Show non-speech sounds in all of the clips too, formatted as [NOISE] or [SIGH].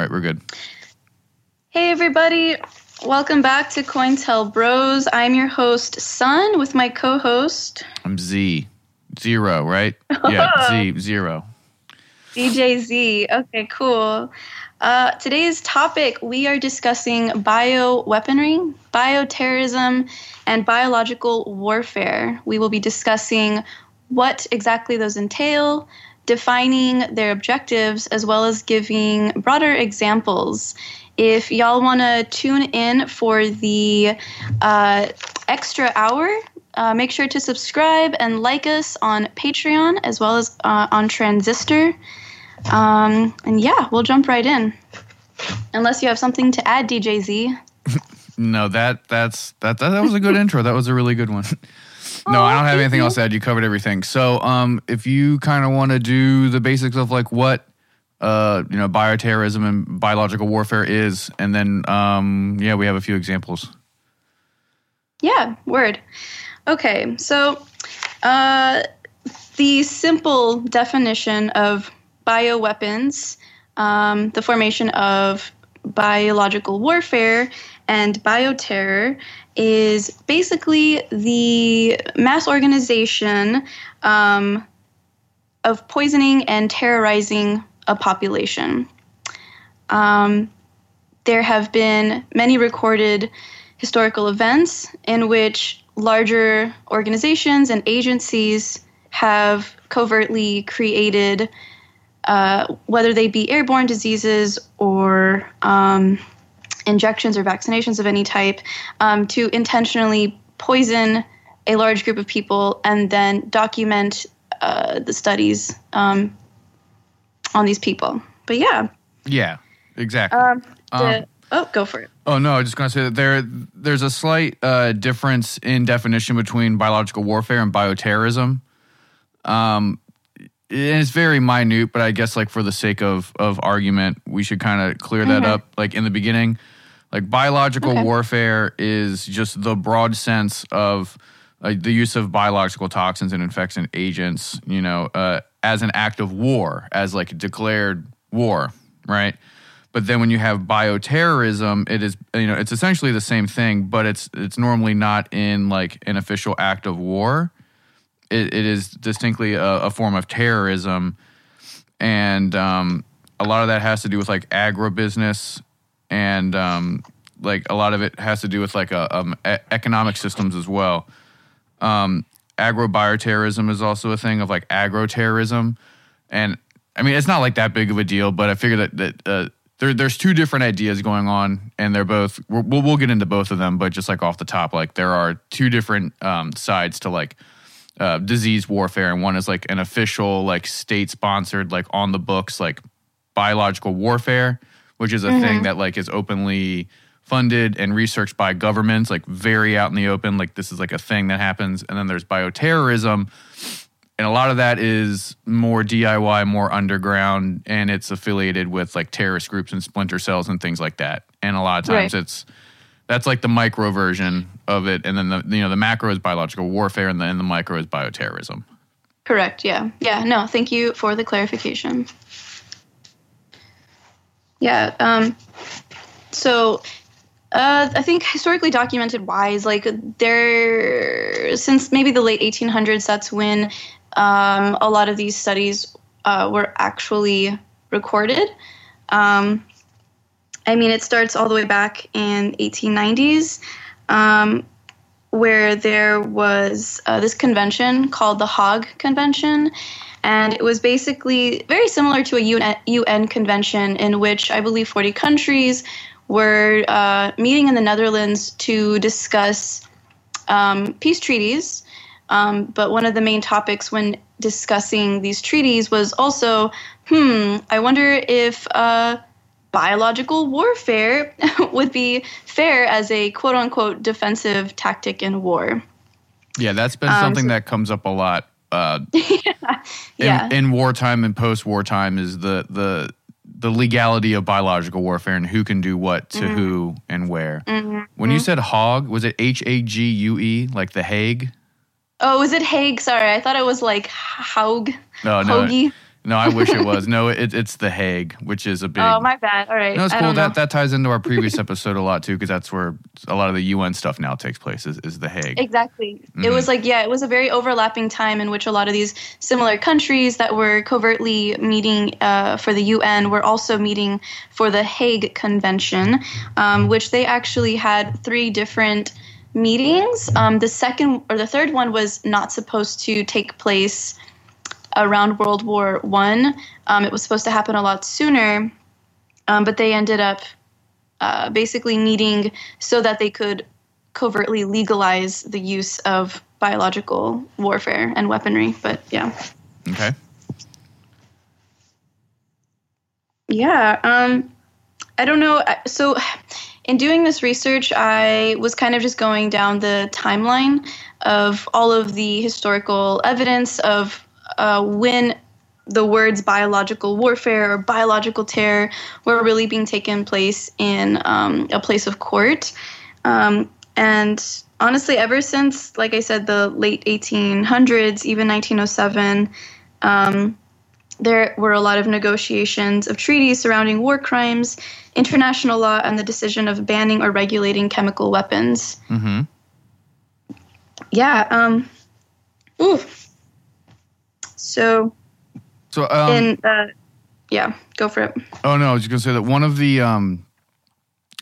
All right, we're good. Hey, everybody. Welcome back to Cointel Bros. I'm your host, Sun, with my co host, I'm Z. Zero, right? Yeah, [LAUGHS] Z, zero. DJ Z. Okay, cool. Uh, today's topic we are discussing bioweaponry, bioterrorism, and biological warfare. We will be discussing what exactly those entail, defining their objectives, as well as giving broader examples. If y'all want to tune in for the uh, extra hour, uh, make sure to subscribe and like us on Patreon as well as uh, on Transistor. Um, and yeah, we'll jump right in. Unless you have something to add, DJ Z. [LAUGHS] No, that that's that that, that was a good intro. That was a really good one. [LAUGHS] No, I don't have anything else to add. You covered everything. So, um, if you kind of want to do the basics of like what, uh, you know, bioterrorism and biological warfare is, and then, um, yeah, we have a few examples. Yeah, word. Okay, so uh, the simple definition of bioweapons, um, the formation of biological warfare, and bioterror is basically the mass organization um, of poisoning and terrorizing a population. Um, there have been many recorded historical events in which larger organizations and agencies have covertly created, uh, whether they be airborne diseases or um, injections or vaccinations of any type, um, to intentionally poison a large group of people and then document uh, the studies um, on these people. But yeah, Yeah, exactly. um, Um, the, oh, go for it. Oh no, I was just gonna say that there there's a slight uh, difference in definition between biological warfare and bioterrorism. Um, and it's very minute, but I guess like for the sake of of argument, we should kind of clear that up. Like in the beginning, like biological Okay. warfare is just the broad sense of like the use of biological toxins and infection agents, you know, uh, as an act of war, as like declared war, right? But then when you have bioterrorism, it is you know it's essentially the same thing, but it's it's normally not in like an official act of war. It, it is distinctly a, a form of terrorism, and um, a lot of that has to do with like agribusiness, and um, like a lot of it has to do with like a, um, e- economic systems as well. Um, agrobioterrorism is also a thing of like agroterrorism, and I mean it's not like that big of a deal, but I figure that that uh, there there's two different ideas going on, and they're both we'll we'll get into both of them, but just like off the top, like there are two different um, sides to like uh, disease warfare, and one is like an official, like state sponsored, like on the books, like biological warfare, which is a thing mm-hmm. that like is openly funded and researched by governments, like very out in the open. Like this is like a thing that happens, and then there's bioterrorism, and a lot of that is more DIY, more underground, and it's affiliated with like terrorist groups and splinter cells and things like that. And a lot of times Right. it's that's like the micro version of it, and then the you know the macro is biological warfare, and then the micro is bioterrorism. Correct. Yeah. Yeah. No, thank you for the clarification. Yeah. Um, so uh, I think historically documented wise, like there, since maybe the late 1800s, that's when um, a lot of these studies uh, were actually recorded. Um, I mean, it starts all the way back in 1890s. Um, where there was uh, this convention called the Hague Convention. And it was basically very similar to a UN, UN convention in which I believe 40 countries were uh, meeting in the Netherlands to discuss um, peace treaties. Um, but one of the main topics when discussing these treaties was also hmm, I wonder if uh, biological warfare [LAUGHS] would be fair as a quote unquote defensive tactic in war. Yeah, that's been Um, something so- that comes up a lot. Uh, [LAUGHS] Yeah. in, in wartime and post wartime is the the the legality of biological warfare and who can do what to who and where. When you said hog, was it H A G U E like the Hague? oh, was it Hague? Sorry, I thought it was like Haug. No, no. Hoagie. No, I wish it was. No, it, it's The Hague, which is a big. Oh, my bad. All right. No, it's cool. That that ties into our previous episode a lot too, because that's where a lot of the UN stuff now takes place. Is, is The Hague? Exactly. It Mhm. was like, yeah, it was a very overlapping time in which a lot of these similar countries that were covertly meeting uh, for the UN were also meeting for the Hague Convention, um, which they actually had three different meetings. Um, the second or the third one was not supposed to take place around World War One. Um, it was supposed to happen a lot sooner, um, but they ended up uh, basically needing so that they could covertly legalize the use of biological warfare and weaponry. But yeah, Okay. yeah. Um, I don't know. So, in doing this research, I was kind of just going down the timeline of all of the historical evidence of uh, when the words biological warfare or biological terror were really being taken place in um, a place of court. Um, and honestly, ever since, like I said, the late 1800s, even 1907, um, there were a lot of negotiations of treaties surrounding war crimes, international law, and the decision of banning or regulating chemical weapons. Mm-hmm. Yeah. Um, ooh. So, So, um, in uh, yeah, go for it. oh no, I was just gonna say that one of the um,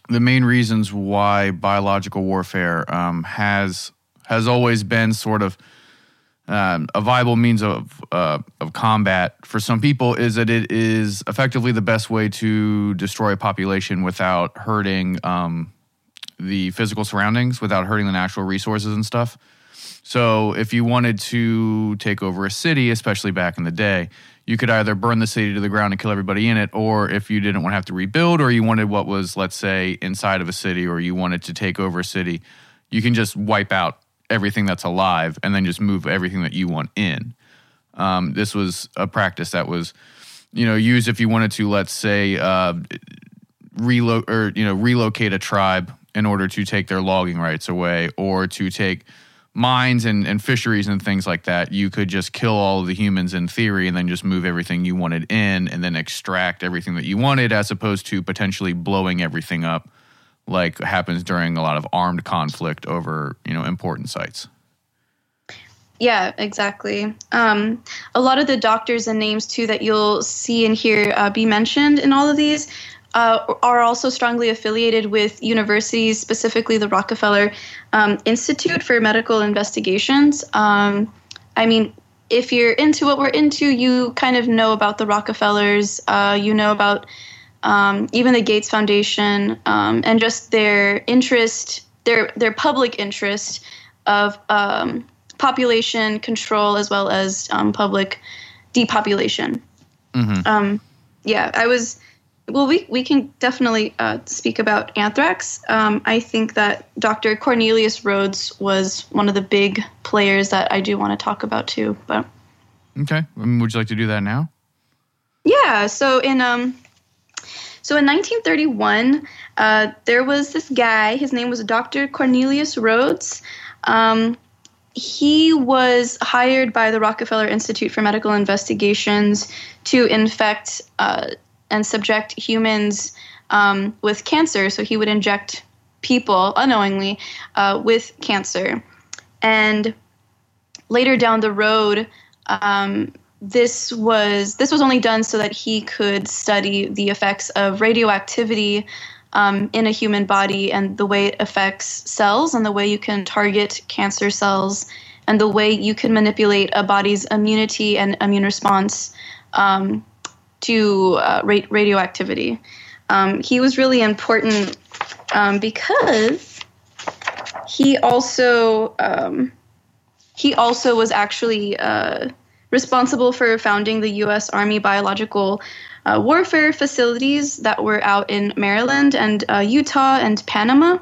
the main reasons why biological warfare um, has has always been sort of um, a viable means of uh, of combat for some people is that it is effectively the best way to destroy a population without hurting um, the physical surroundings, without hurting the natural resources and stuff. So if you wanted to take over a city, especially back in the day, you could either burn the city to the ground and kill everybody in it, or if you didn't want to have to rebuild, or you wanted what was, let's say, inside of a city, or you wanted to take over a city, you can just wipe out everything that's alive and then just move everything that you want in. Um, this was a practice that was, you know, used if you wanted to, let's say, uh, relo- or you know, relocate a tribe in order to take their logging rights away, or to take mines and, and fisheries and things like that, you could just kill all of the humans in theory and then just move everything you wanted in and then extract everything that you wanted as opposed to potentially blowing everything up like happens during a lot of armed conflict over, you know, important sites. Yeah, exactly. Um, a lot of the doctors and names too that you'll see and hear uh, be mentioned in all of these uh, are also strongly affiliated with universities, specifically the Rockefeller um, Institute for Medical Investigations. Um, I mean, if you're into what we're into, you kind of know about the Rockefellers. Uh, you know about um, even the Gates Foundation um, and just their interest, their their public interest of um, population control as well as um, public depopulation. Mhm. Um, yeah, I was. Well, we, we can definitely uh, speak about anthrax. Um, I think that Dr. Cornelius Rhoads was one of the big players that I do want to talk about too. But Okay. Would you like to do that now? yeah, so in um, so in 1931, uh, there was this guy. His name was Dr. Cornelius Rhoads. Um, he was hired by the Rockefeller Institute for Medical Investigations to infect uh, and subject humans um, with cancer. So he would inject people unknowingly uh, with cancer. And later down the road, um, this was this was only done so that he could study the effects of radioactivity um, in a human body and the way it affects cells and the way you can target cancer cells and the way you can manipulate a body's immunity and immune response um, to uh, ra- radioactivity. Um, he was really important um, because he also um, he also was actually uh, responsible for founding the U.S. Army Biological uh, Warfare facilities that were out in Maryland and uh, Utah and Panama.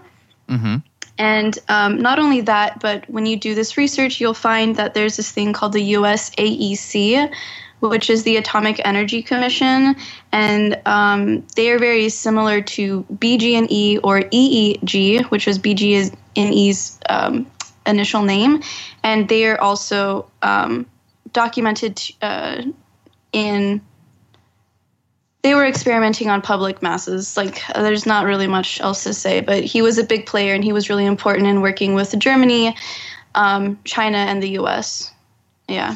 Mm-hmm. And um, not only that, but when you do this research, you'll find that there's this thing called the US AEC, which is the Atomic Energy Commission. And um, they are very similar to BG&E or EEG, which was BG&E's um, initial name. And they are also um, documented uh, in they were experimenting on public masses. Like, uh, there's not really much else to say, but he was a big player and he was really important in working with Germany, um, China, and the US. Yeah.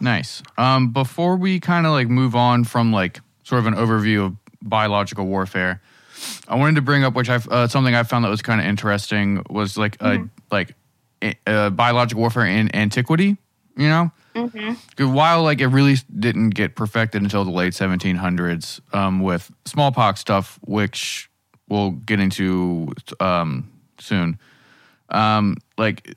Nice. Um, before we kind of like move on from like sort of an overview of biological warfare, I wanted to bring up which I uh, something I found that was kind of interesting was like uh, like uh, biological warfare in antiquity. You know, mm-hmm. while like it really didn't get perfected until the late 1700s um, with smallpox stuff, which we'll get into um, soon. Um, like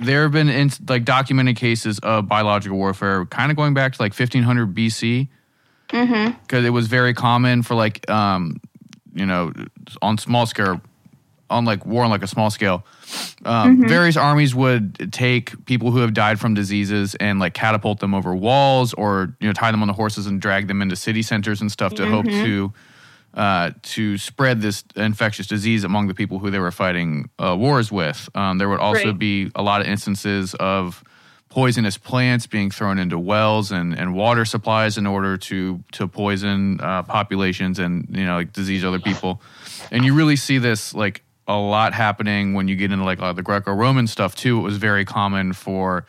there have been in, like documented cases of biological warfare, kind of going back to like 1500 BC, because it was very common for like um, you know on small scale, on like war on like a small scale. Um, Various armies would take people who have died from diseases and like catapult them over walls, or you know tie them on the horses and drag them into city centers and stuff to hope to uh, to spread this infectious disease among the people who they were fighting uh, wars with. Um, there would also Right. be a lot of instances of poisonous plants being thrown into wells and, and water supplies in order to to poison uh, populations and you know like disease other people. And you really see this like a lot happening when you get into like the Greco-Roman stuff too. It was very common for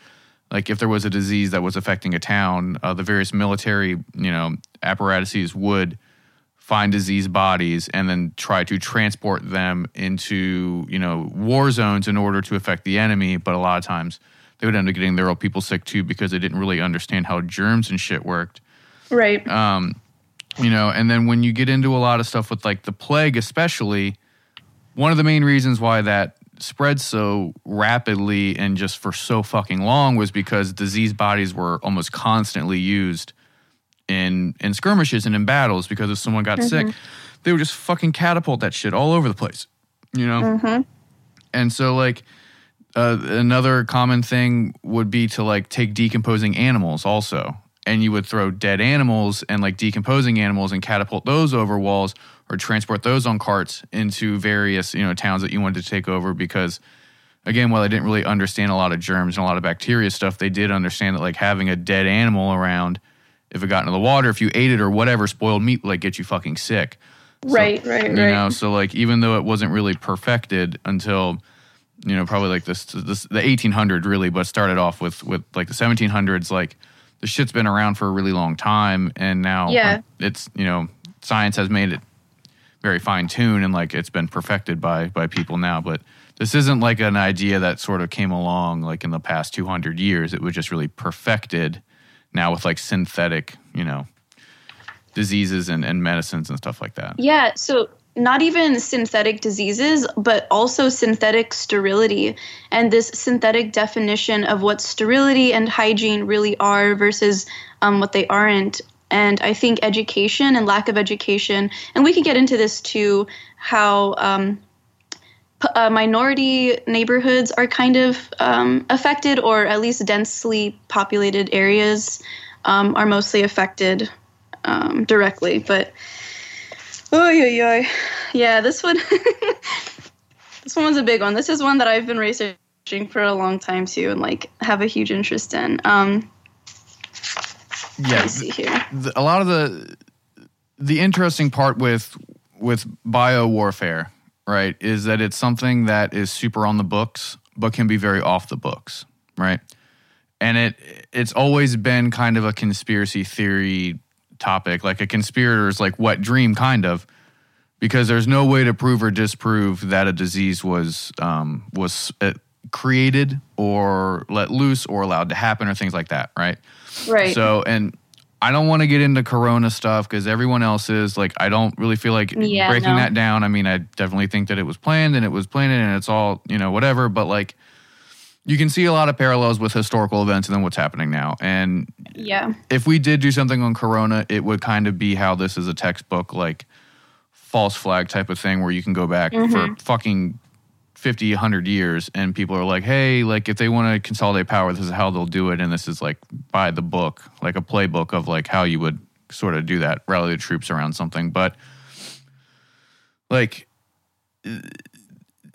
like if there was a disease that was affecting a town, uh, the various military you know apparatuses would find diseased bodies and then try to transport them into you know war zones in order to affect the enemy but a lot of times they would end up getting their own people sick too because they didn't really understand how germs and shit worked Right. um you know and then when you get into a lot of stuff with like the plague especially one of the main reasons why that spread so rapidly and just for so fucking long was because diseased bodies were almost constantly used in in skirmishes and in battles because if someone got sick they would just fucking catapult that shit all over the place you know? And so like uh, another common thing would be to like take decomposing animals also. And you would throw dead animals and like decomposing animals and catapult those over walls or transport those on carts into various you know towns that you wanted to take over because again while they didn't really understand a lot of germs and a lot of bacteria stuff they did understand that like having a dead animal around if it got into the water if you ate it or whatever spoiled meat would like get you fucking sick So, Right, right, you right. know so like even though it wasn't really perfected until you know probably like this, this the 1800 really but started off with with like the 1700s like the shit's been around for a really long time and now uh, Yeah. it's you know science has made it very fine tuned and like it's been perfected by by people now but this isn't like an idea that sort of came along like in the past 200 years it was just really perfected now with like synthetic you know diseases and, and medicines and stuff like that Yeah, so not even synthetic diseases, but also synthetic sterility. And this synthetic definition of what sterility and hygiene really are versus um, what they aren't. And I think education and lack of education, and we can get into this too, how um, uh, minority neighborhoods are kind of um, affected, or at least densely populated areas um, are mostly affected um, directly. But Oh yeah, yeah, yeah. This one, [LAUGHS] this one was a big one. This is one that I've been researching for a long time too, and like have a huge interest in. Um, yeah see here. the, a lot of the the interesting part with with bio warfare, right, is that it's something that is super on the books, but can be very off the books, right? And it it's always been kind of a conspiracy theory topic, like a conspirator's like wet dream, kind of, because there's no way to prove or disprove that a disease was um, was uh, created or let loose or allowed to happen or things like that, right? Right. So, and I don't want to get into Corona stuff because everyone else is like, I don't really feel like Yeah, breaking no. that down. I mean, I definitely think that it was planned and it was planned and it's all, you know, whatever. But like, you can see a lot of parallels with historical events and then what's happening now. And yeah. if we did do something on Corona, it would kind of be how this is a textbook, like false flag type of thing where you can go back for mm-hmm. fucking 50, 100 years and people are like, hey, like if they want to consolidate power, this is how they'll do it. And this is like by the book, like a playbook of like how you would sort of do that, rally the troops around something. But like,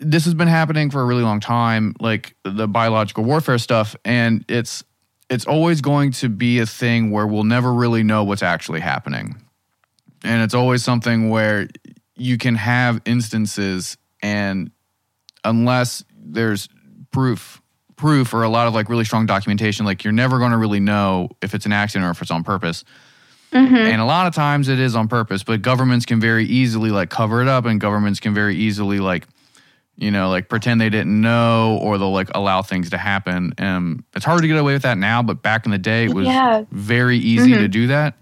this has been happening for a really long time, like the biological warfare stuff, and it's it's always going to be a thing where we'll never really know what's actually happening. And it's always something where you can have instances and unless there's proof proof or a lot of like really strong documentation like you're never going to really know if it's an accident or if it's on purpose. And a lot of times it is on purpose but governments can very easily like cover it up and governments can very easily like you know like pretend they didn't know or they'll like allow things to happen. Um it's hard to get away with that now but back in the day it was Yeah. very easy to do that.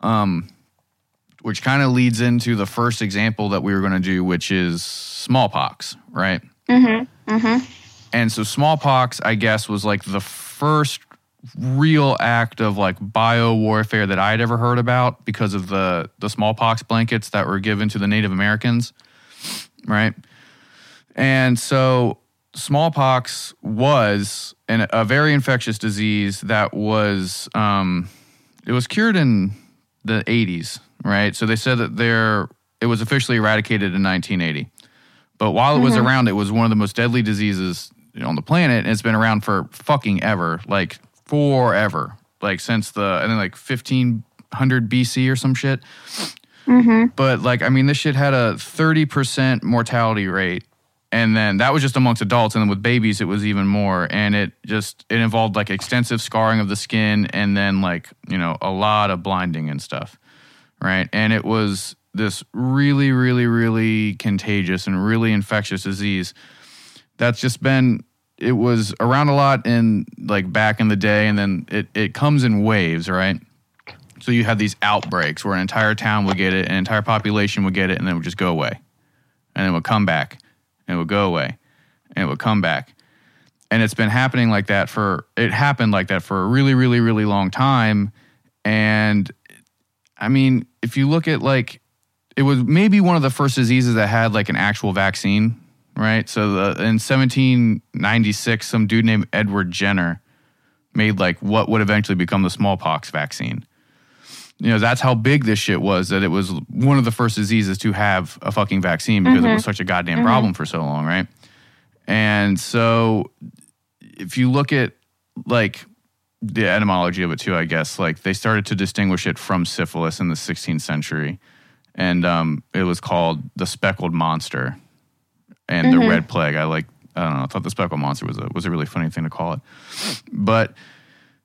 Um which kind of leads into the first example that we were going to do which is smallpox right? And so smallpox, I guess, was like the first real act of like bio warfare that I had ever heard about because of the the smallpox blankets that were given to the Native Americans, right? And so smallpox was an, a very infectious disease that was um, it was cured in the 80s, right? So they said that there it was officially eradicated in 1980. But while it was mm-hmm. around, it was one of the most deadly diseases on the planet, and it's been around for fucking ever, like forever, like since the I think like 1500 BC or some shit. Mm-hmm. But like, I mean, this shit had a 30% mortality rate. And then that was just amongst adults. And then with babies, it was even more. And it just, it involved like extensive scarring of the skin and then like, you know, a lot of blinding and stuff. Right. And it was this really, really, really contagious and really infectious disease. That's just been it was around a lot in like back in the day and then it, it comes in waves right? So you have these outbreaks where an entire town would get it an entire population would get it and then it would just go away. And it would come back and it would go away and it would come back. And it's been happening like that for it happened like that for a really really really long time. And i mean if you look at like it was maybe one of the first diseases that had like an actual vaccine right? So the, in 1796 some dude named edward jenner made like what would eventually become the smallpox vaccine. You know that's how big this shit was that it was one of the first diseases to have a fucking vaccine because it was mm-hmm. such a goddamn mm-hmm. problem for so long right? And so if you look at like the etymology of it too i guess. Like they started to distinguish it from syphilis in the 16th century and um, it was called the speckled monster and the red plague. I like i don't know i thought the speckled monster was a was a really funny thing to call it. But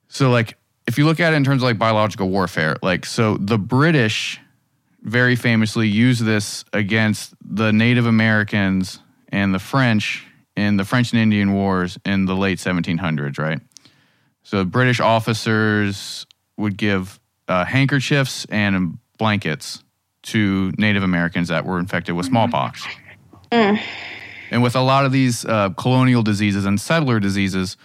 so like if you look at it in terms of like biological warfare, like so the British very famously used this against the Native Americans and the French in the French and Indian Wars in the late 1700s, right? So British officers would give uh, handkerchiefs and blankets to Native Americans that were infected with smallpox. And with a lot of these uh, colonial diseases and settler diseases,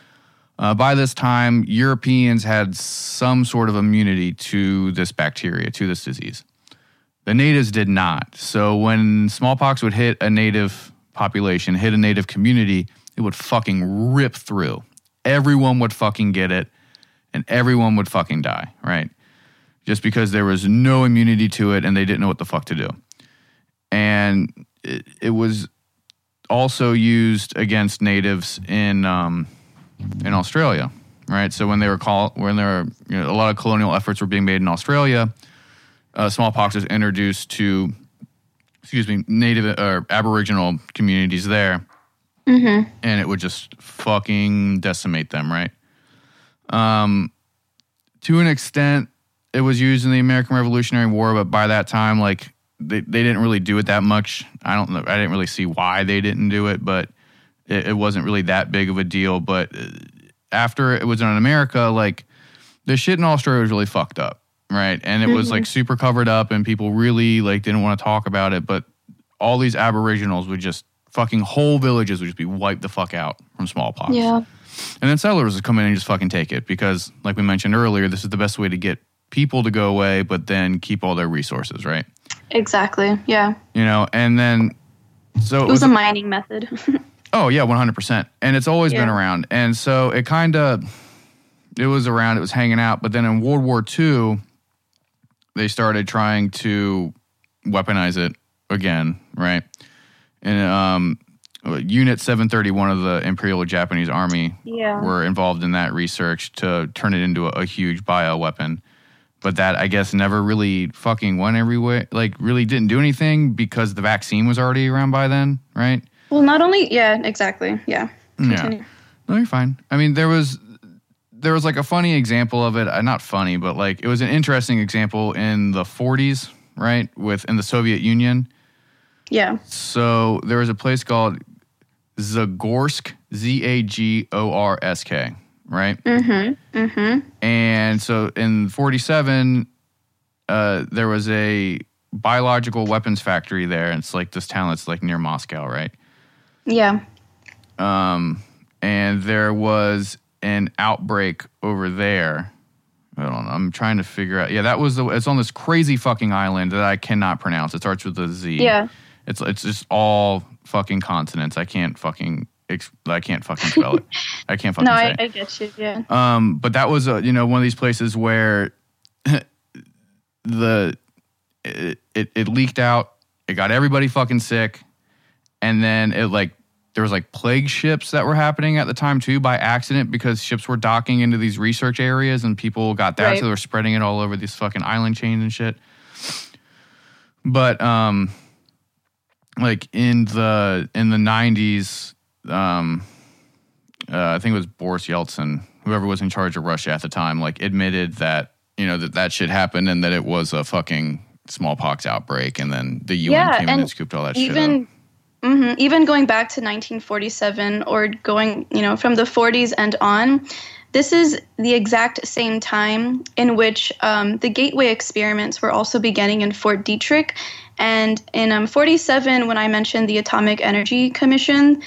uh, by this time, Europeans had some sort of immunity to this bacteria, to this disease. The natives did not. So when smallpox would hit a native population, hit a native community, it would fucking rip through. Everyone would fucking get it, and everyone would fucking die, right? Just because there was no immunity to it and they didn't know what the fuck to do. And it, it was also used against natives in um, in Australia, right? So when they were call when there were you know, a lot of colonial efforts were being made in Australia, uh, smallpox was introduced to, excuse me, native or Aboriginal communities there, and it would just fucking decimate them, right? Um, to an extent, it was used in the American Revolutionary War, but by that time, like they, they didn't really do it that much. I don't know. I didn't really see why they didn't do it, but it, it wasn't really that big of a deal. But uh, after it was in America, like the shit in Australia was really fucked up, right? And it was like super covered up, and people really like didn't want to talk about it. But all these Aboriginals would just fucking whole villages would just be wiped the fuck out from smallpox. Yeah. And then settlers would come in and just fucking take it because, like we mentioned earlier, this is the best way to get people to go away, but then keep all their resources, right? Exactly. Yeah. You know, and then so It was a mining method. [LAUGHS] Oh yeah, one hundred percent. And it's always been around. And so it kind of it was around. It was hanging out. But then in World War II, they started trying to weaponize it again, right? And um, Unit 731 of the Imperial Japanese Army Yeah. were involved in that research to turn it into a, a huge bioweapon. But that I guess never really fucking went everywhere. Like really didn't do anything because the vaccine was already around by then, right? Well, not only yeah, exactly. Yeah. Yeah. No, you're fine. I mean, there was there was like a funny example of it. Uh, not funny, but like it was an interesting example in the 40s, right? With in the Soviet Union. Yeah. So there was a place called Zagorsk, Z A G O R S K, right? Mm-hmm. Mm-hmm. And so in 47, uh, there was a biological weapons factory there. And it's like this town that's like near Moscow, right? Yeah. Um, and there was an outbreak over there. I don't know. I'm trying to figure out. Yeah, that was the. It's on this crazy fucking island that I cannot pronounce. It starts with a Z. Yeah. It's it's just all fucking consonants. I can't fucking. I can't fucking spell it. [LAUGHS] I can't fucking No, say. I, I get you. Yeah. Um, but that was a, you know one of these places where [LAUGHS] the it, it it leaked out. It got everybody fucking sick, and then it like there was like plague ships that were happening at the time too by accident because ships were docking into these research areas and people got that Right. so they were spreading it all over these fucking island chains and shit. But um, like in the in the nineties, um, uh, I think it was Boris Yeltsin, whoever was in charge of Russia at the time, like admitted that you know that that shit happened and that it was a fucking smallpox outbreak, and then the UN Yeah, came in and and scooped all that shit even up. mhm, even going back to 1947 or going you know from the 40s and on this is the exact same time in which um, the gateway experiments were also beginning in fort detrick and in um, 47 when i mentioned the atomic energy commission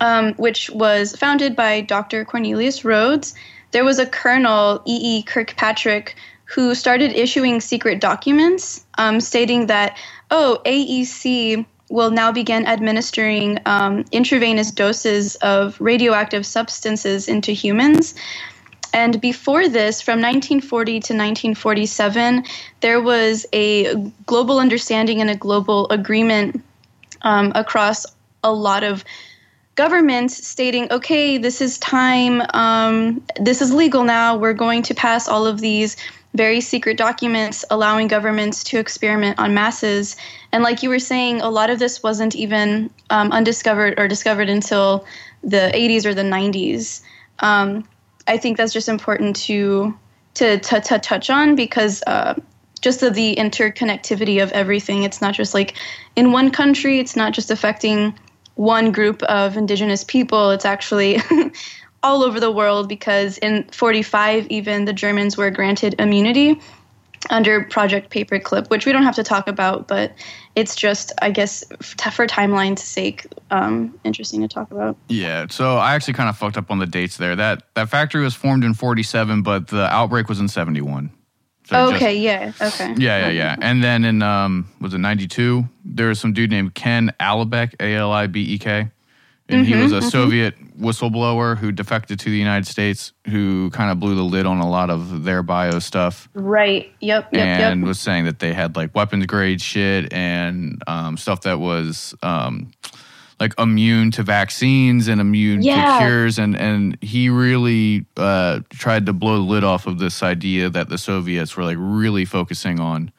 um, which was founded by dr cornelius rhoads there was a colonel e e kirkpatrick who started issuing secret documents um, stating that oh aec will now begin administering um, intravenous doses of radioactive substances into humans. And before this, from 1940 to 1947, there was a global understanding and a global agreement um, across a lot of governments stating, okay, this is time, um, this is legal now, we're going to pass all of these very secret documents allowing governments to experiment on masses. And like you were saying, a lot of this wasn't even um, undiscovered or discovered until the 80s or the 90s. Um, I think that's just important to to to, to touch on because uh, just the interconnectivity of everything. It's not just like in one country. It's not just affecting one group of indigenous people. It's actually [LAUGHS] all over the world because in 45 even the Germans were granted immunity under Project Paperclip, which we don't have to talk about, but it's just, I guess, for timeline's sake, um, interesting to talk about. Yeah, so I actually kind of fucked up on the dates there. That that factory was formed in 47, but the outbreak was in 71. So just- okay, yeah, okay. yeah, yeah, yeah. And then in um was it 92, there was some dude named Ken Alibek, A L I B E K. And he was a Soviet whistleblower who defected to the United States, who kind of blew the lid on a lot of their bio stuff. Right. Yep. Yep. and yep. was saying that they had like weapons grade shit and um, stuff that was um, like immune to vaccines and immune Yeah. to cures and and he really uh, tried to blow the lid off of this idea that the Soviets were like really focusing on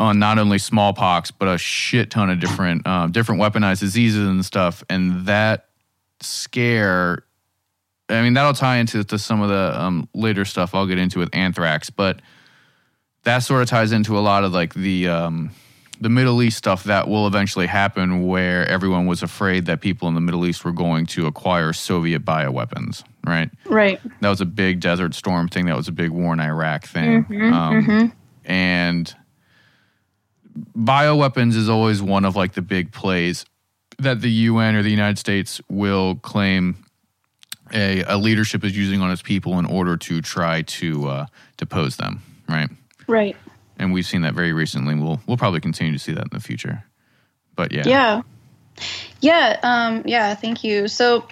on not only smallpox but a shit ton of different um, different weaponized diseases and stuff and that scare I mean that'll tie into to some of the um, later stuff I'll get into with anthrax but that sort of ties into a lot of like the um, the Middle East stuff that will eventually happen, where everyone was afraid that people in the Middle East were going to acquire Soviet bioweapons. Right, right. that was a big Desert Storm thing. That was a big war in Iraq thing, Mm-hmm, um, and bioweapons is always one of like the big plays that the UN or the United States will claim a, a leadership is using on its people in order to try to uh, depose them. Right Right. and we've seen that very recently. We'll we'll probably continue to see that in the future. But yeah, Yeah. Yeah. Um, yeah. Thank you. So,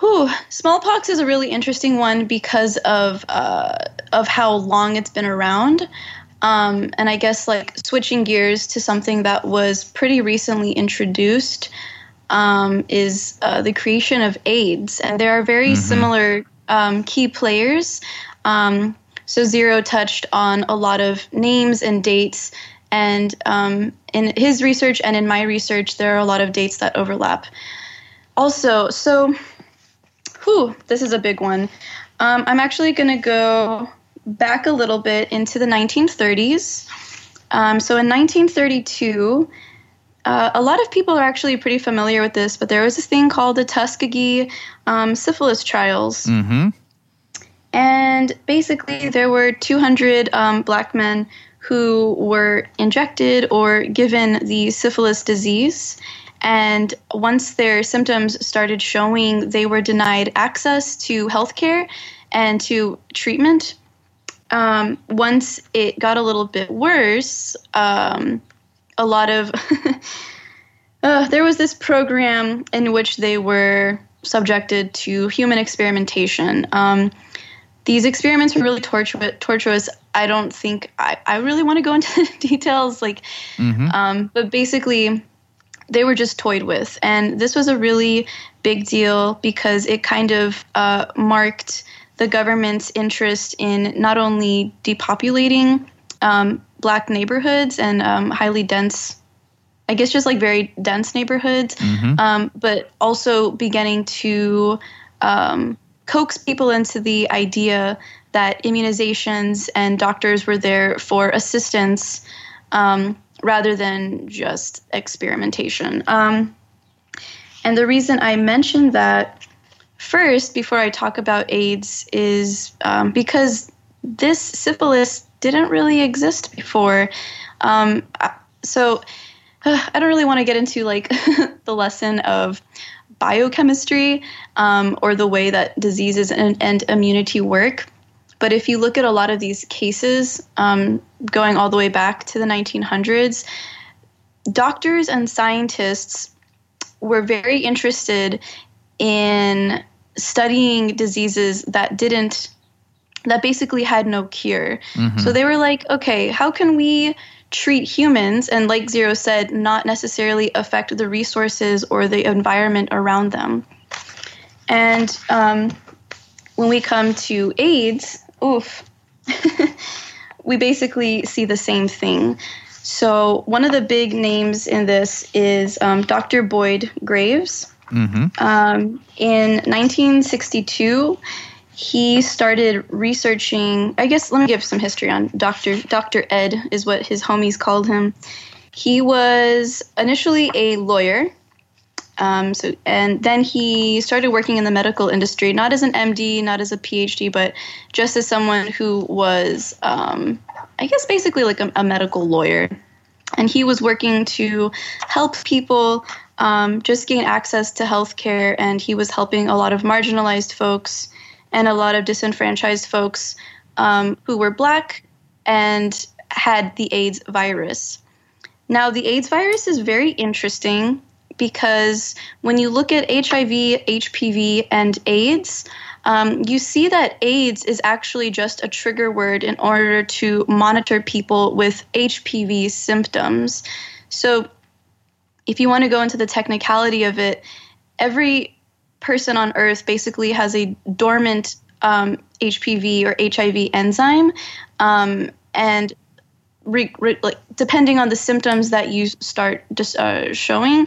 whew, smallpox is a really interesting one because of uh, of how long it's been around. Um, and I guess like switching gears to something that was pretty recently introduced. um, is uh, the creation of AIDS, and there are very mm-hmm. similar um, key players. Um, so Zero touched on a lot of names and dates, and um, in his research and in my research, there are a lot of dates that overlap. Also, so, whew, this is a big one. Um, I'm actually going to go back a little bit into the 1930s. Um, so in 1932, uh, a lot of people are actually pretty familiar with this, but there was this thing called the Tuskegee um, syphilis trials. Mm-hmm. And basically, there were 200 um, black men who were injected or given the syphilis disease. And once their symptoms started showing, they were denied access to healthcare and to treatment. Um, once it got a little bit worse, um, a lot of [LAUGHS] uh, there was this program in which they were subjected to human experimentation. Um, these experiments were really torturous. torturous. I don't think I, I really want to go [LAUGHS] into the details, like, mm-hmm. um, but basically, they were just toyed with, and this was a really big deal because it kind of uh, marked the government's interest in not only depopulating um, black neighborhoods and um, highly dense I guess just like very dense neighborhoods, mm-hmm. um, but also beginning to um, coax people into the idea that immunizations and doctors were there for assistance um, rather than just experimentation. Um, and the reason I mentioned that first, before I talk about AIDS, is um, because this syphilis didn't really exist before. Um, so [SIGHS] I don't really want to get into like [LAUGHS] the lesson of biochemistry um, or the way that diseases and, and, immunity work. But if you look at a lot of these cases, um, going all the way back to the 1900s, doctors and scientists were very interested in studying diseases that didn't that basically had no cure. Mm-hmm. So they were like, okay, how can we treat humans and, like Zero said, not necessarily affect the resources or the environment around them? And um, when we come to AIDS, oof, [LAUGHS] we basically see the same thing. So, one of the big names in this is um, Dr. Boyd Graves. Mm-hmm. Um, in 1962, he started researching. I guess let me give some history on Dr. Dr. Ed is what his homies called him. He was initially a lawyer. Um, so and then he started working in the medical industry, not as an MD, not as a PhD, but just as someone who was, um, I guess, basically like a, a, medical lawyer. And he was working to help people um, just gain access to healthcare, and he was helping a lot of marginalized folks and a lot of disenfranchised folks um, who were black and had the AIDS virus. Now, the AIDS virus is very interesting because when you look at HIV, HPV, and AIDS, um, you see that AIDS is actually just a trigger word in order to monitor people with HPV symptoms. So, if you want to go into the technicality of it, every person on Earth basically has a dormant um, HPV or HIV enzyme, um, and re- re- like depending on the symptoms that you start uh, showing,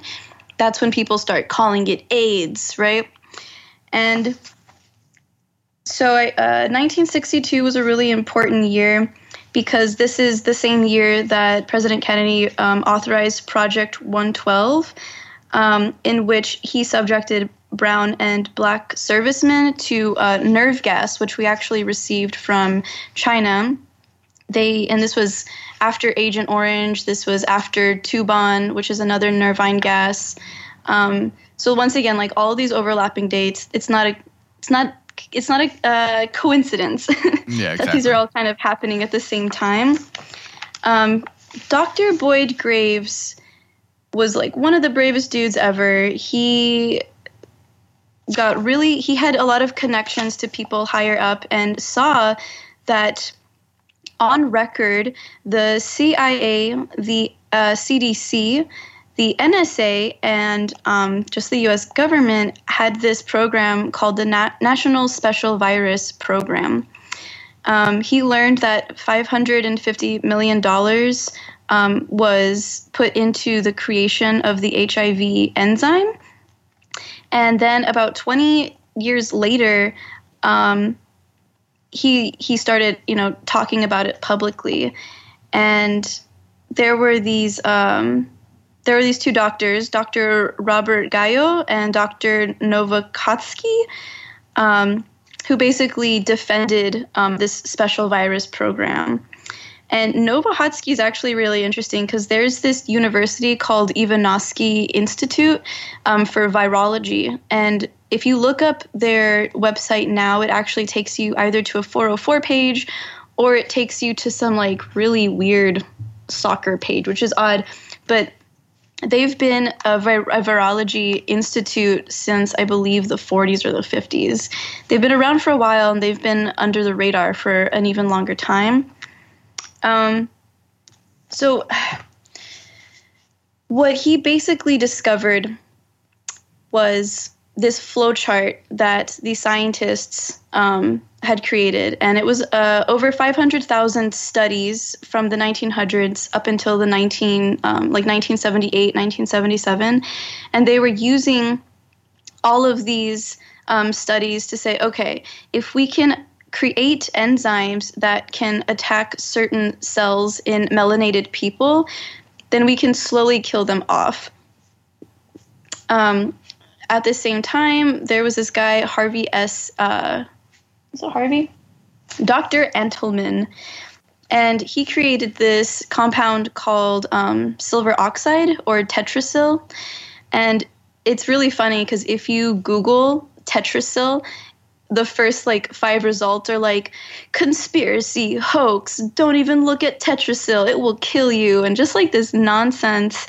that's when people start calling it AIDS, right? And so, I, uh, 1962 was a really important year because this is the same year that President Kennedy um, authorized Project 112, um, in which he subjected brown and black servicemen to uh, nerve gas, which we actually received from China. They and this was after Agent Orange. This was after Tabun, which is another nervine gas. Um, so once again, like all these overlapping dates, it's not a, it's not, it's not a uh, coincidence [LAUGHS] yeah, exactly. that these are all kind of happening at the same time. Um, Dr. Boyd Graves was like one of the bravest dudes ever. He got really he had a lot of connections to people higher up and saw that on record the CIA, the uh, CDC, the NSA and um, just the US government had this program called the Na- National Special Virus Program. Um, he learned that $550 million um, was put into the creation of the HIV enzyme. And then about 20 years later, um, he he started, you know, talking about it publicly, and there were these um, there were these two doctors, Dr. Robert Gayo and Dr. Novakotsky, um, who basically defended um, this special virus program. And Novohotsky is actually really interesting because there's this university called Ivanovsky Institute um, for Virology. And if you look up their website now, it actually takes you either to a 404 page or it takes you to some like really weird soccer page, which is odd. But they've been a, vir- a, virology institute since I believe the 40s or the 50s. They've been around for a while and they've been under the radar for an even longer time. Um, so, [SIGHS] what he basically discovered was this flowchart that the scientists um, had created, and it was uh, over 500,000 studies from the 1900s up until the 19 um, like 1978, 1977, and they were using all of these um, studies to say, okay, if we can create enzymes that can attack certain cells in melanated people, then we can slowly kill them off. Um, at the same time, there was this guy, Harvey S. Uh, is it Harvey? Dr. Entelman. And he created this compound called um, silver oxide or tetrasil. And it's really funny because if you Google tetrasil, the first like five results are like conspiracy, hoax, don't even look at Tetrasil, it will kill you, and just like this nonsense.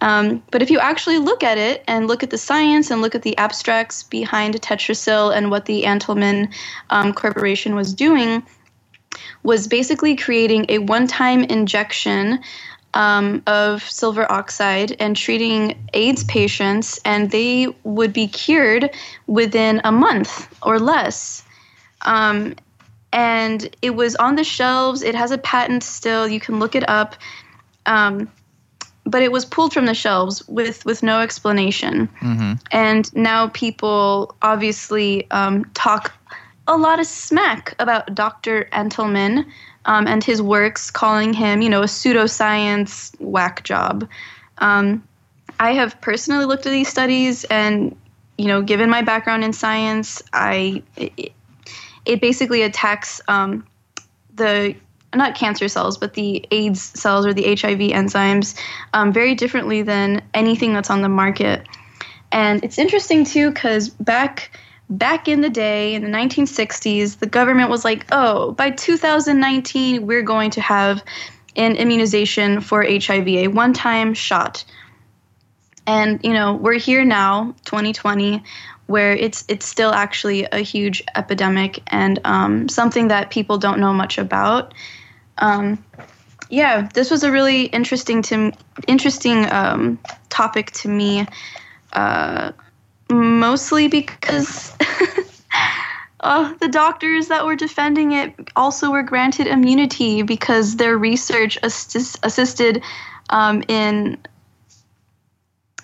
Um, but if you actually look at it and look at the science and look at the abstracts behind Tetrasil and what the Antelman um, Corporation was doing, was basically creating a one time injection um, of silver oxide and treating AIDS patients, and they would be cured within a month or less. Um, and it was on the shelves. It has a patent still. You can look it up. Um, but it was pulled from the shelves with with no explanation. Mm-hmm. And now people obviously um, talk a lot of smack about Dr. Entelman um, and his works, calling him, you know, a pseudoscience whack job. Um, I have personally looked at these studies, and you know, given my background in science, I it, it basically attacks um, the not cancer cells, but the AIDS cells or the HIV enzymes um, very differently than anything that's on the market. And it's interesting too because back back in the day in the 1960s the government was like oh by 2019 we're going to have an immunization for hiv a one-time shot and you know we're here now 2020 where it's it's still actually a huge epidemic and um, something that people don't know much about um, yeah this was a really interesting to interesting um, topic to me uh, mostly because [LAUGHS] uh, the doctors that were defending it also were granted immunity because their research assist- assisted um, in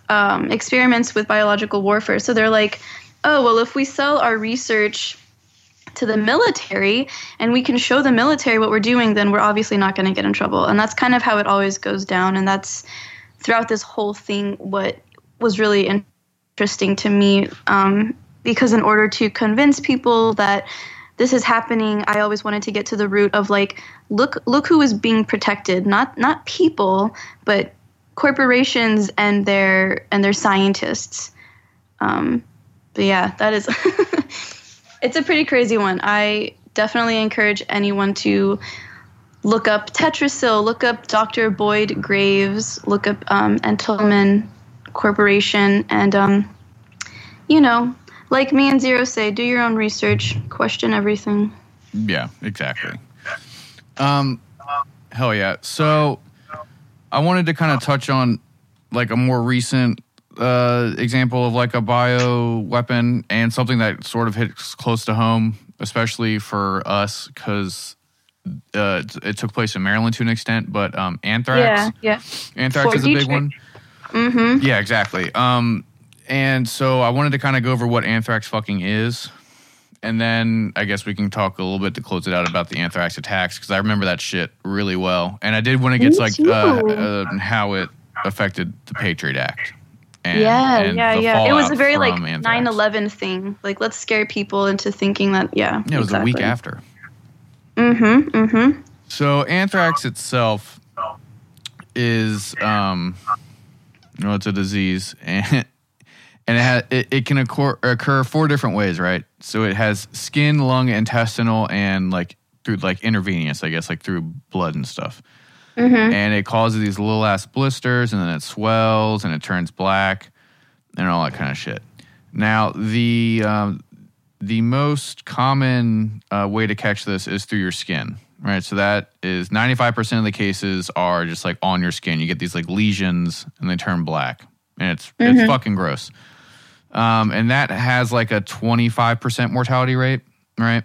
um, experiments with biological warfare. So they're like, oh, well, if we sell our research to the military and we can show the military what we're doing, then we're obviously not going to get in trouble. And that's kind of how it always goes down. And that's throughout this whole thing what was really interesting to me um, because in order to convince people that this is happening, I always wanted to get to the root of like, look, look who is being protected, not not people, but corporations and their and their scientists. Um, but yeah, that is [LAUGHS] it's a pretty crazy one. I definitely encourage anyone to look up Tetrasil, look up Dr. Boyd Graves, look up um, Entelman corporation and um, you know like me and zero say do your own research question everything yeah exactly um hell yeah so i wanted to kind of touch on like a more recent uh, example of like a bio weapon and something that sort of hits close to home, especially for us because uh, it, it took place in Maryland to an extent. But um, anthrax, Yeah, yeah. anthrax Fort is a big one. Mm-hmm. Yeah, exactly. Um, and so I wanted to kind of go over what anthrax fucking is. And then I guess we can talk a little bit to close it out about the anthrax attacks because I remember that shit really well. And I did when it gets Me like uh, uh, how it affected the Patriot Act. And, yeah, and yeah, yeah. It was a very like from anthrax. 9/11 thing. Like let's scare people into thinking that yeah. Yeah, it was a week after. Mm-hmm. Mm-hmm. So anthrax itself is um you know, it's a disease [LAUGHS] and and it, ha- it, it can occur, occur four different ways, right? So it has skin, lung, intestinal, and like through like intravenous, I guess, like through blood and stuff. Mm-hmm. And it causes these little ass blisters, and then it swells and it turns black, and all that kind of shit. Now the um, the most common uh, way to catch this is through your skin, right? So that is 95% of the cases are just like on your skin. You get these like lesions and they turn black. And it's it's fucking gross. Um, and that has like a 25% mortality rate, right?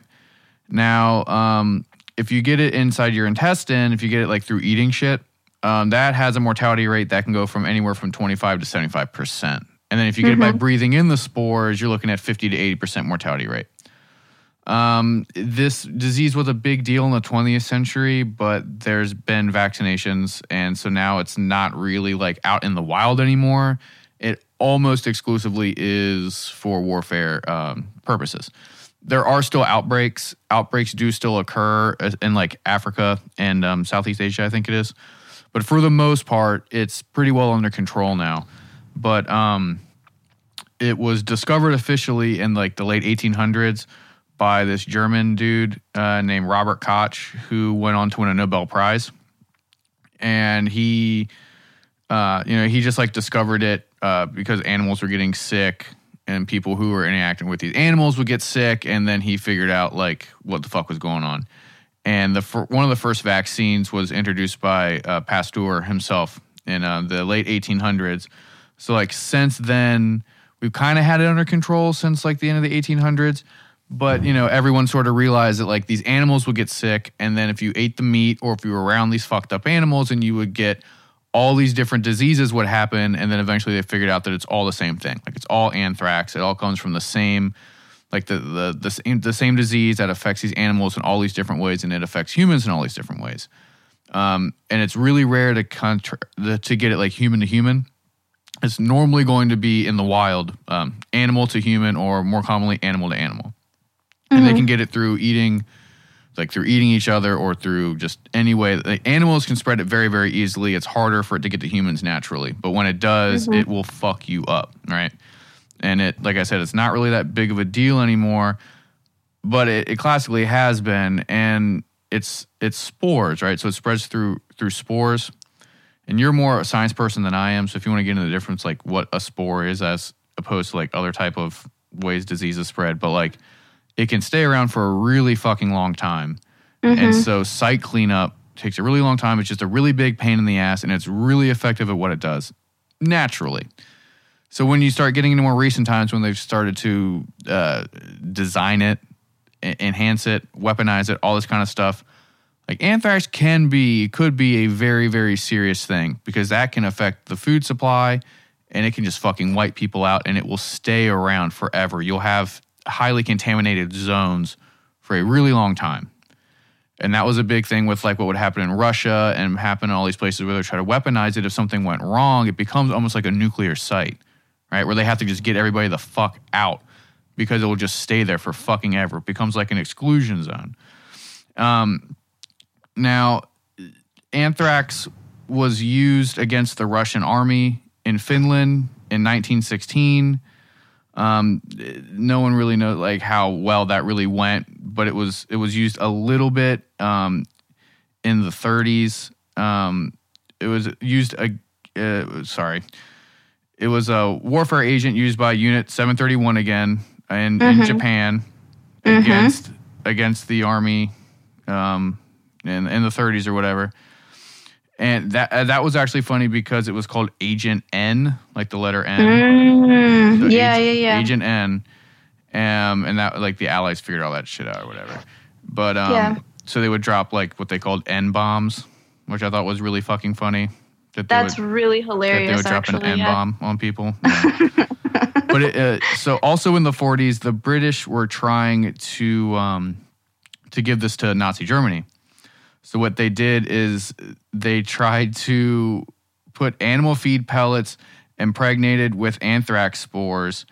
Now, um, if you get it inside your intestine, if you get it like through eating shit, um, that has a mortality rate that can go from anywhere from 25 to 75%. And then if you get it by breathing in the spores, you're looking at 50 to 80% mortality rate. Um, this disease was a big deal in the 20th century, but there's been vaccinations, and so now it's not really like out in the wild anymore. It almost exclusively is for warfare um, purposes. There are still outbreaks. Outbreaks do still occur in like Africa and um, Southeast Asia, I think it is. But for the most part, it's pretty well under control now. But um, it was discovered officially in like the late 1800s by this German dude uh, named Robert Koch, who went on to win a Nobel Prize. And he, uh, you know, he just like discovered it uh, because animals were getting sick and people who were interacting with these animals would get sick. And then he figured out like what the fuck was going on. And the fir- one of the first vaccines was introduced by uh, Pasteur himself in uh, the late 1800s. So like since then, we've kind of had it under control since like the end of the 1800s. But you know, everyone sort of realized that like these animals would get sick, and then if you ate the meat or if you were around these fucked up animals, and you would get all these different diseases would happen, and then eventually they figured out that it's all the same thing. Like it's all anthrax. It all comes from the same, like the the the same the same disease that affects these animals in all these different ways, and it affects humans in all these different ways. Um, and it's really rare to contra- the, to get it like human to human. It's normally going to be in the wild, um, animal to human, or more commonly animal to animal. And they can get it through eating, like through eating each other, or through just any way. Like, animals can spread it very, very easily. It's harder for it to get to humans naturally, but when it does, mm-hmm. it will fuck you up, right? And it, like I said, it's not really that big of a deal anymore but it, it classically has been and it's it's spores right so it spreads through through spores and you're more a science person than i am so if you want to get into the difference like what a spore is as opposed to like other type of ways diseases spread but like it can stay around for a really fucking long time. And so site cleanup takes a really long time. It's just a really big pain in the ass and it's really effective at what it does naturally. So when you start getting into more recent times when they've started to uh, design it, enhance it, weaponize it, all this kind of stuff, like anthrax can be could be a very very serious thing because that can affect the food supply and it can just fucking wipe people out and it will stay around forever. You'll have highly contaminated zones for a really long time. And that was a big thing with like what would happen in Russia and happen in all these places where they try to weaponize it. If something went wrong, it becomes almost like a nuclear site, right? Where they have to just get everybody the fuck out because it will just stay there for fucking ever. It becomes like an exclusion zone. Um, now, anthrax was used against the Russian army in Finland in 1916. Um, no one really knows like how well that really went, but it was it was used a little bit um, in the 30s. Um, it was used a uh, sorry, it was a warfare agent used by Unit 731 again in, in Japan against against the army um, in in the 30s or whatever. And that uh, that was actually funny because it was called Agent N, like the letter N. Mm, So yeah, Ag- yeah, yeah. Agent N, um, and that like the Allies figured all that shit out or whatever. But um, Yeah. so they would drop like what they called N bombs, which I thought was really fucking funny. That That's would, really that they would drop actually, an N yeah. bomb on people. [LAUGHS] Yeah. but it, uh, so also in the 40s, the British were trying to um, to give this to Nazi Germany. So what they did is they tried to put animal feed pellets impregnated with anthrax spores,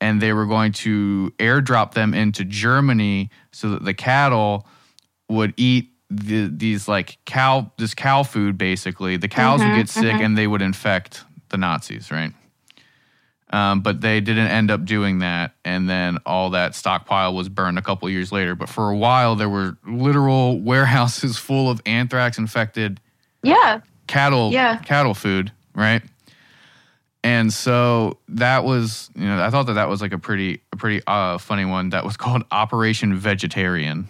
and they were going to airdrop them into Germany so that the cattle would eat the, these like cow this cow food basically. The cows would mm-hmm, get sick mm-hmm. and they would infect the Nazis, right? Um, but they didn't end up doing that, and then all that stockpile was burned a couple years later. But for a while, there were literal warehouses [LAUGHS] full of anthrax infected Yeah, cattle Yeah. cattle food, right? And so that was, you know, I thought that that was like a pretty a pretty uh, funny one. That was [LAUGHS] called Operation Vegetarian.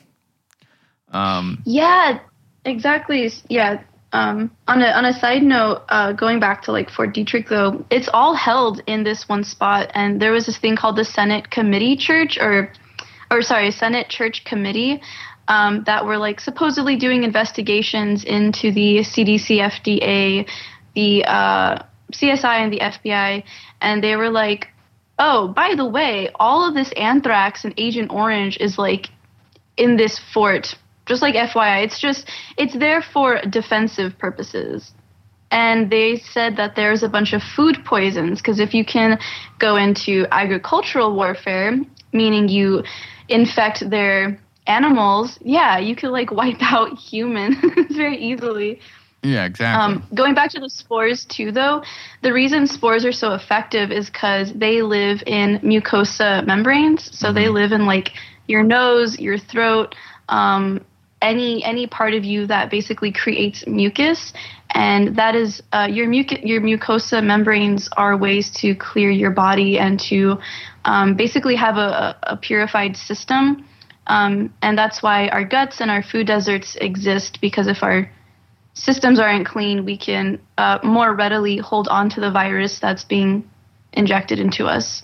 Um, yeah, exactly. Yeah. Um, on a on a side note, uh, going back to like Fort Detrick though, it's all held in this one spot, and there was this thing called the Senate Committee Church, or or sorry, Senate Church Committee, um, that were like supposedly doing investigations into the CDC, FDA, the uh, CSI, and the FBI, and they were like, oh, by the way, all of this anthrax and Agent Orange is like in this fort. Just like FYI, it's just it's there for defensive purposes. And they said that there's a bunch of food poisons because if you can go into agricultural warfare, meaning you infect their animals, yeah, you could like [LAUGHS] wipe out humans very easily. yeah, exactly. Um, going back to the spores too, though, the reason spores are so effective is because they live in mucosa membranes. So they live in like your nose, your throat, um, any any part of you that basically creates mucus, and that is uh, your muc- your mucosa membranes are ways to clear your body and to um, basically have a, a purified system. Um, and that's why our guts and our food deserts exist because if our systems aren't clean, we can uh, more readily hold on to the virus that's being injected into us.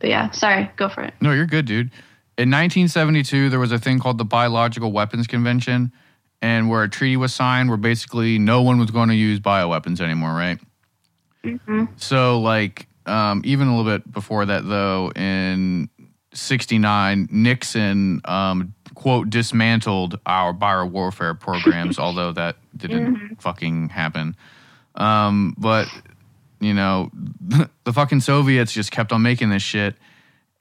But yeah, sorry, go for it. No, you're good, dude. In 1972, there was a thing called the Biological Weapons Convention, and where a treaty was signed where basically no one was going to use bioweapons anymore, right? So, like, um, even a little bit before that, though, in 69, Nixon, um, quote, dismantled our biowarfare programs, [LAUGHS] although that didn't fucking happen. Um, but, you know, [LAUGHS] the fucking Soviets just kept on making this shit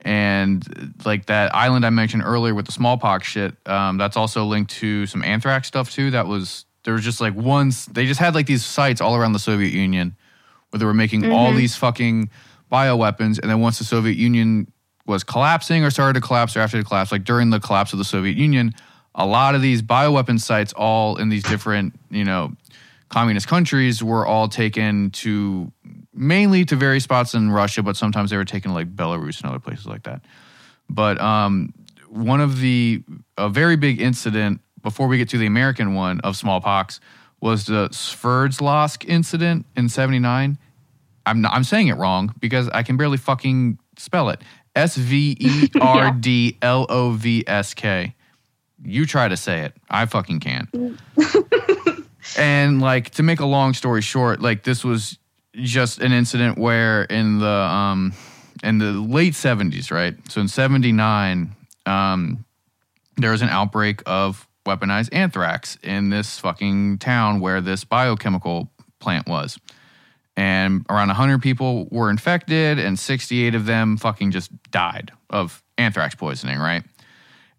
and like that island I mentioned earlier with the smallpox shit, um, that's also linked to some anthrax stuff too. That was there was just like once they just had like these sites all around the Soviet Union where they were making all these fucking bioweapons, and then once the Soviet Union was collapsing or started to collapse or after the collapse, like during the collapse of the Soviet Union, a lot of these bioweapon sites, all in these different you know communist countries, were all taken to mainly to various spots in Russia, but sometimes they were taken to like Belarus and other places like that. But um, one of the a very big incident before we get to the American one of smallpox was the Sverdlovsk incident in '79. I'm not, I'm saying it wrong because I can barely fucking spell it. S V E R D L O V S K. You try to say it. I fucking can't. [LAUGHS] and like to make a long story short, like this was just an incident where in the um in the late 70s, right? So in 79, um there was an outbreak of weaponized anthrax in this fucking town where this biochemical plant was. And around 100 people were infected and 68 of them fucking just died of anthrax poisoning, right?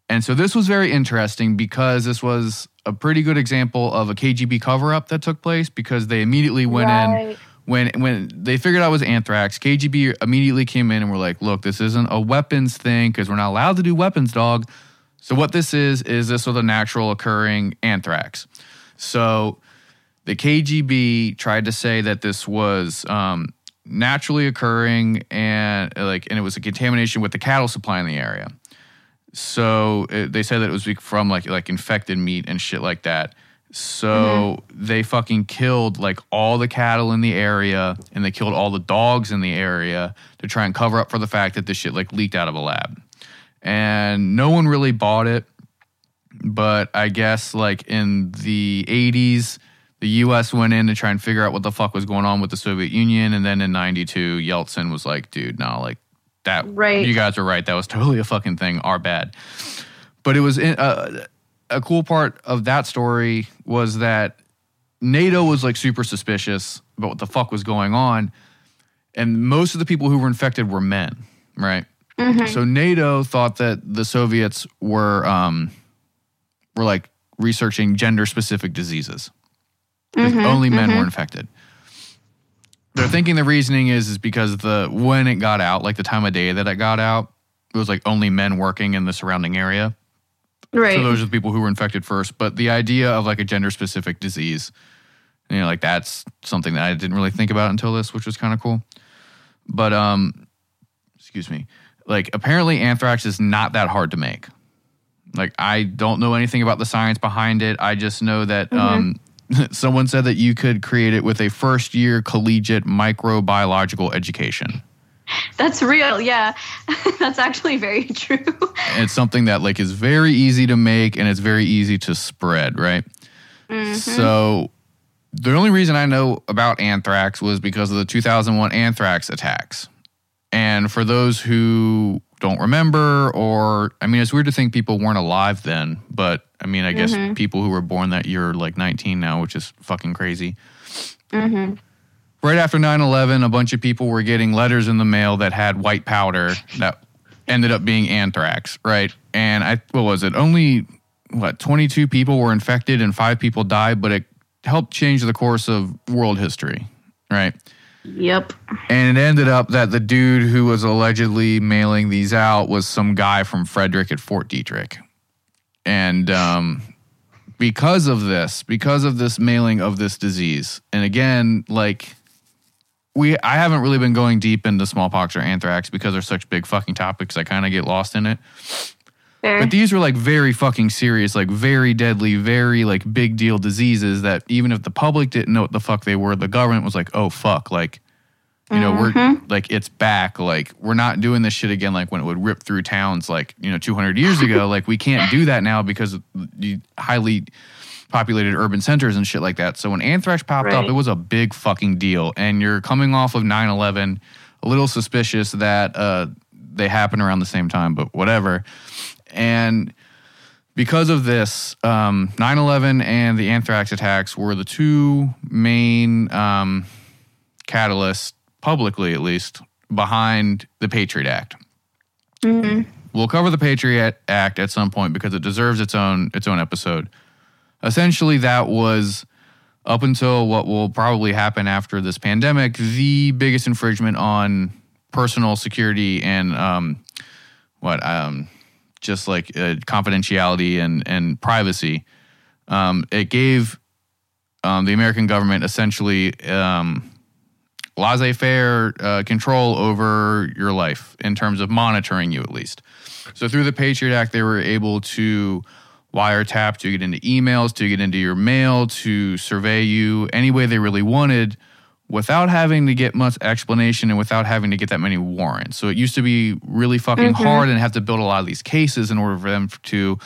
And so this was very interesting because this was a pretty good example of a KGB cover up that took place because they immediately went in Right. When when they figured out it was anthrax. KGB immediately came in and were like, "Look, this isn't a weapons thing because we're not allowed to do weapons, dog." So what this is is this was a natural occurring anthrax. So the KGB tried to say that this was um, naturally occurring and like and it was a contamination with the cattle supply in the area. So it, they said that it was from like like infected meat and shit like that. So they fucking killed like all the cattle in the area and they killed all the dogs in the area to try and cover up for the fact that this shit like leaked out of a lab. And no one really bought it. But I guess like in the 80s, the US went in to try and figure out what the fuck was going on with the Soviet Union. And then in 92, Yeltsin was like, dude, no, like that, Right. you guys are right. That was totally a fucking thing. Our bad. But it was in, uh, a cool part of that story was that NATO was like super suspicious about what the fuck was going on. And most of the people who were infected were men, right? Mm-hmm. So NATO thought that the Soviets were um, were like researching gender specific diseases. 'Cause mm-hmm, only men mm-hmm. were infected. They're thinking the reasoning is is because the when it got out, like the time of day that it got out, it was like only men working in the surrounding area. Right. So those are the people who were infected first. But the idea of like a gender specific disease, you know, like that's something that I didn't really think about until this, which was kind of cool. But um, excuse me, like apparently anthrax is not that hard to make. Like I don't know anything about the science behind it. I just know that um, [LAUGHS] someone said that you could create it with a first year collegiate microbiological education. That's real. Yeah. [LAUGHS] That's actually very true. It's something that like is very easy to make and it's very easy to spread, right? Mm-hmm. So the only reason I know about anthrax was because of the 2001 anthrax attacks. And for those who don't remember, or I mean, it's weird to think people weren't alive then, but I mean, I guess mm-hmm. people who were born that year are like 19 now, which is fucking crazy. Mm-hmm. Right after 9 11, a bunch of people were getting letters in the mail that had white powder that ended up being anthrax, right? And I, what was it? Only, what, 22 people were infected and five people died, but it helped change the course of world history, right? Yep. And it ended up that the dude who was allegedly mailing these out was some guy from Frederick at Fort Detrick. And um, because of this, because of this mailing of this disease, and again, like we, I haven't really been going deep into smallpox or anthrax because they're such big fucking topics. I kind of get lost in it. Fair. But these were like very fucking serious, like very deadly, very like big deal diseases that even if the public didn't know what the fuck they were, the government was like, oh fuck, like, you know, we're mm-hmm. like, it's back. Like, we're not doing this shit again, like when it would rip through towns, like, you know, 200 years ago. like, we can't do that now because highly populated urban centers and shit like that. So when anthrax popped up, it was a big fucking deal. And you're coming off of 9 11, a little suspicious that uh, they happen around the same time, but whatever. And because of this, um, 9/11 and the anthrax attacks were the two main um, catalysts, publicly at least, behind the Patriot Act. We'll cover the Patriot Act at some point because it deserves its own its own episode. Essentially, that was up until what will probably happen after this pandemic, the biggest infringement on personal security and um, what um, just like uh, confidentiality and and privacy. Um, it gave um, the American government essentially um, laissez-faire uh, control over your life in terms of monitoring you, at least. So through the Patriot Act, they were able to wiretap, to get into emails, to get into your mail, to survey you any way they really wanted without having to get much explanation and without having to get that many warrants. So it used to be really fucking hard and have to build a lot of these cases in order for them to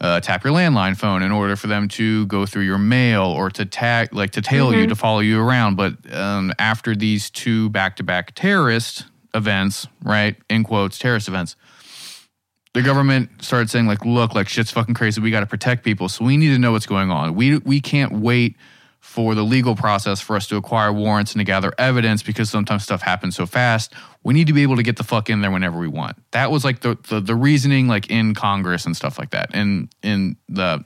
uh, tap your landline phone, in order for them to go through your mail or to tag, like to tail you, to follow you around. But um, after these two back-to-back terrorist events, right, in quotes, terrorist events, the government started saying like, look, like shit's fucking crazy. We got to protect people, so we need to know what's going on. We we can't wait for the legal process for us to acquire warrants and to gather evidence because sometimes stuff happens so fast. We need to be able to get the fuck in there whenever we want. That was like the the, the reasoning, like in Congress and stuff like that, and in the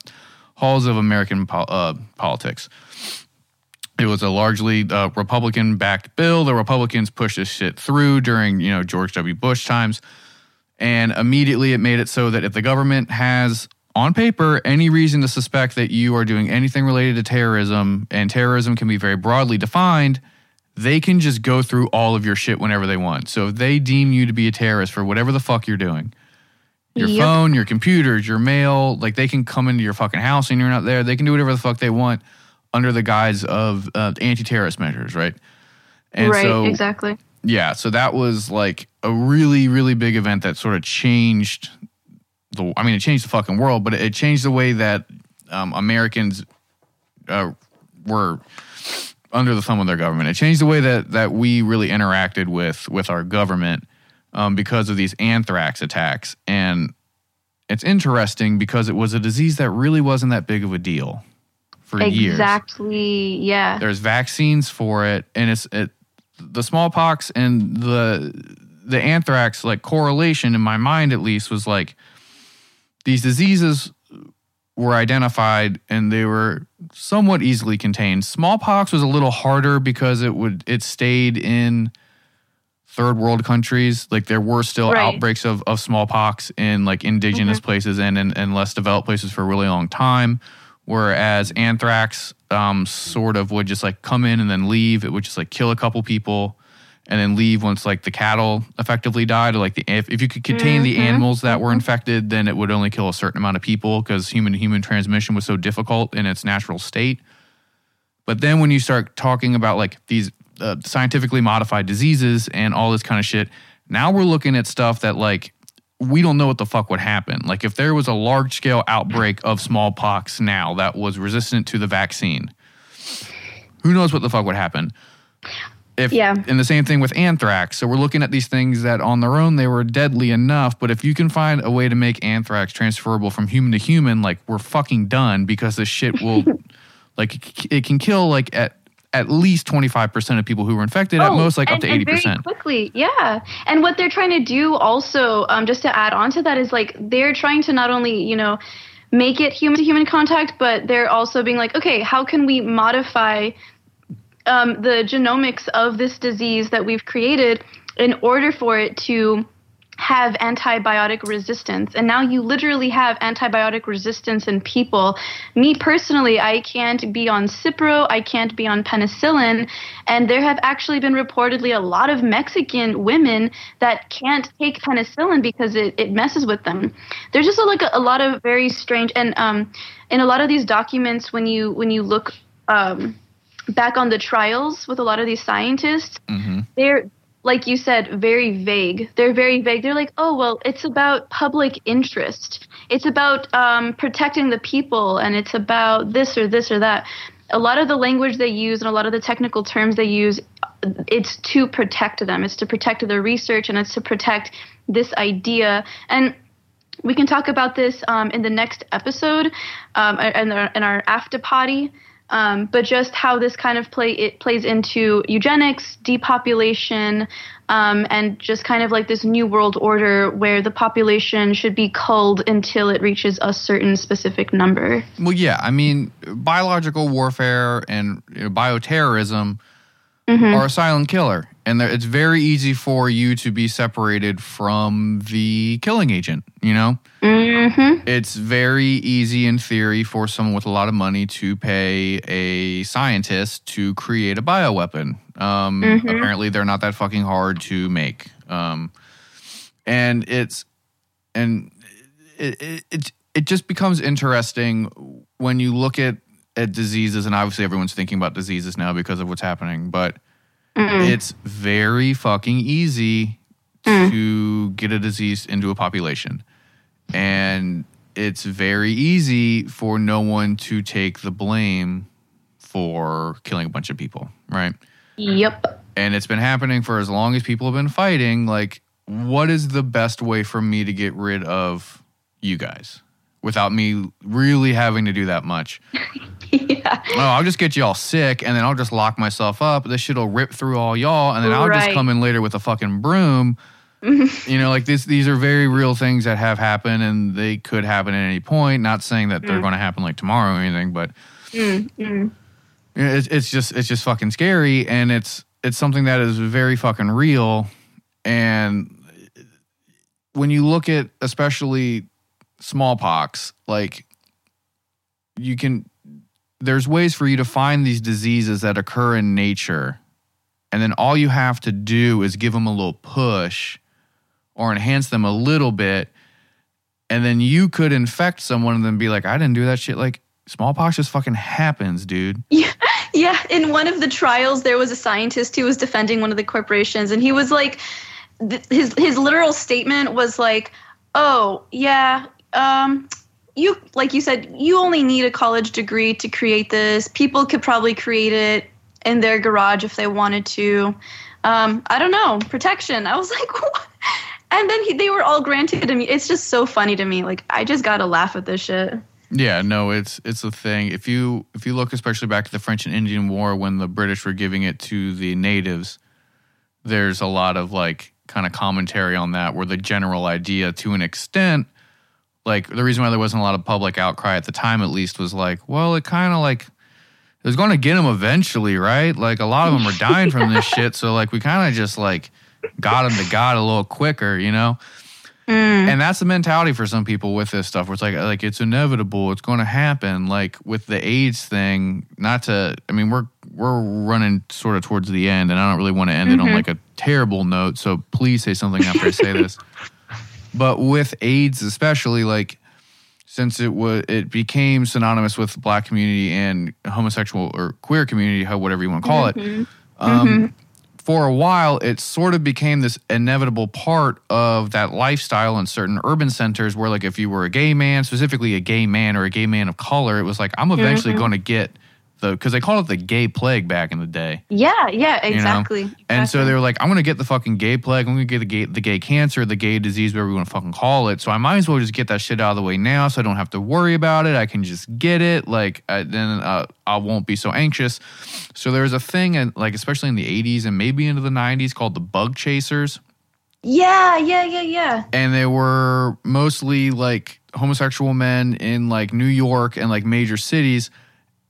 halls of American pol- uh, politics. It was a largely uh, Republican-backed bill. The Republicans pushed this shit through during you know George W. Bush times. And immediately it made it so that if the government has on paper any reason to suspect that you are doing anything related to terrorism, and terrorism can be very broadly defined, they can just go through all of your shit whenever they want. So if they deem you to be a terrorist for whatever the fuck you're doing, Your Yep. phone, your computers, your mail, like they can come into your fucking house and you're not there. They can do whatever the fuck they want under the guise of uh, anti-terrorist measures, right? And right, so exactly. Yeah, so that was like a really, really big event that sort of changed the. I mean, it changed the fucking world, but it changed the way that um, Americans uh, were under the thumb of their government. It changed the way that that we really interacted with with our government um, because of these anthrax attacks, and it's interesting because it was a disease that really wasn't that big of a deal for years Exactly. Yeah. there's vaccines for it and it's it, the smallpox and the the anthrax like correlation in my mind at least was like these diseases were identified and they were somewhat easily contained. Smallpox was a little harder because it would it stayed in third world countries. Like there were still Right. outbreaks of, of smallpox in like indigenous mm-hmm. places and in, in less developed places for a really long time whereas anthrax um, sort of would just like come in and then leave. It would just like kill a couple people and then leave once like the cattle effectively died. Or like the if, if you could contain the Mhm. animals that were infected then it would only kill a certain amount of people because human to human transmission was so difficult in its natural state. But then when you start talking about like these uh, scientifically modified diseases and all this kind of shit, now we're looking at stuff that like we don't know what the fuck would happen. Like if there was a large scale outbreak of smallpox now that was resistant to the vaccine, who knows what the fuck would happen? If Yeah. and the same thing with anthrax. So we're looking at these things that on their own they were deadly enough, but if you can find a way to make anthrax transferable from human to human, like we're fucking done because this shit will [LAUGHS] like it it can kill like at at least 25% of people who were infected, at Oh, most like up to 80%. very quickly, yeah. And what they're trying to do also, um, just to add on to that, is like they're trying to not only you know make it human to human contact, but they're also being like, okay, how can we modify um, the genomics of this disease that we've created in order for it to have antibiotic resistance. And now you literally have antibiotic resistance in people. Me personally, I can't be on Cipro, I can't be on penicillin. And there have actually been reportedly a lot of Mexican women that can't take penicillin because it, it messes with them. There's just a, like a, a lot of very strange and um, in a lot of these documents when you when you look um, back on the trials with a lot of these scientists, hmm they're like you said very vague. They're very vague. They're like oh well it's about public interest. It's about um, protecting the people and it's about this or this or that. A lot of the language they use and a lot of the technical terms they use it's to protect them. It's to protect their research and it's to protect this idea. And we can talk about this um, in the next episode um, in, our, in our after party um, but just how this kind of play it plays into eugenics, depopulation, um, and just kind of like this new world order where the population should be culled until it reaches a certain specific number. Well, yeah, I mean, biological warfare and you know, bioterrorism Mhm. are a silent killer, and it's very easy for you to be separated from the killing agent. You know, Mm-hmm. it's very easy in theory for someone with a lot of money to pay a scientist to create a bioweapon. Um, Mhm. Apparently, they're not that fucking hard to make, um, and it's and it, it it it just becomes interesting when you look at at diseases, and obviously everyone's thinking about diseases now because of what's happening, but Mm. it's very fucking easy to get a disease into a population. And it's very easy for no one to take the blame for killing a bunch of people, right? Yep. And it's been happening for as long as people have been fighting. Like, what is the best way for me to get rid of you guys without me really having to do that much? [LAUGHS] yeah. Oh, I'll just get you all sick and then I'll just lock myself up. This shit will rip through all y'all and then I'll just come in later with a fucking broom. [LAUGHS] you know, like this these are very real things that have happened and they could happen at any point. Not saying that they're going to happen like tomorrow or anything, but Mm, mm. it's, it's just it's just fucking scary and it's it's something that is very fucking real and when you look at especially smallpox like you can there's ways for you to find these diseases that occur in nature and then all you have to do is give them a little push or enhance them a little bit and then you could infect someone and then be like, I didn't do that shit. Like smallpox just fucking happens, dude. [LAUGHS] Yeah, yeah. In one of the trials, there was a scientist who was defending one of the corporations, and he was like, th- his his literal statement was like, "Oh yeah, um, you like you said, you only need a college degree to create this. People could probably create it in their garage if they wanted to. Um, I don't know, protection." I was [LAUGHS] like, what? and then he, they were all granted to me. It's just so funny to me. Like I just gotta laugh at this shit. Yeah, no, it's it's a thing. If you if you look especially back to the French and Indian War when the British were giving it to the natives, there's a lot of like kind of commentary on that where the general idea to an extent like the reason why there wasn't a lot of public outcry at the time at least was like, well, it kind of like it was going to get them eventually, right? Like a lot of them are [LAUGHS] dying from this shit, so like we kind of just like got them to God a little quicker, you know? Mm. And that's the mentality for some people with this stuff, where it's like, like it's inevitable, it's going to happen. Like with the AIDS thing, not to, I mean, we're we're running sort of towards the end, and I don't really want to end it on Mhm. like a terrible note. So please say something after I say this. [LAUGHS] But with AIDS, especially, like since it was, it became synonymous with Black community and homosexual or queer community, how whatever you want to call it. Mhm. Um, For a while, it sort of became this inevitable part of that lifestyle in certain urban centers where, like, if you were a gay man, specifically a gay man or a gay man of color, it was like, I'm eventually Mhm. going to get the, because they called it the gay plague back in the day. Yeah, yeah, exactly. And so they were like, I'm going to get the fucking gay plague. I'm going to get the gay, the gay cancer, the gay disease, whatever you want to fucking call it. So I might as well just get that shit out of the way now so I don't have to worry about it. I can just get it. Like, I, then uh, I won't be so anxious. So there was a thing, and like, especially in the 80s and maybe into the 90s called the bug chasers. Yeah, yeah, yeah, yeah. And they were mostly like homosexual men in like New York and like major cities.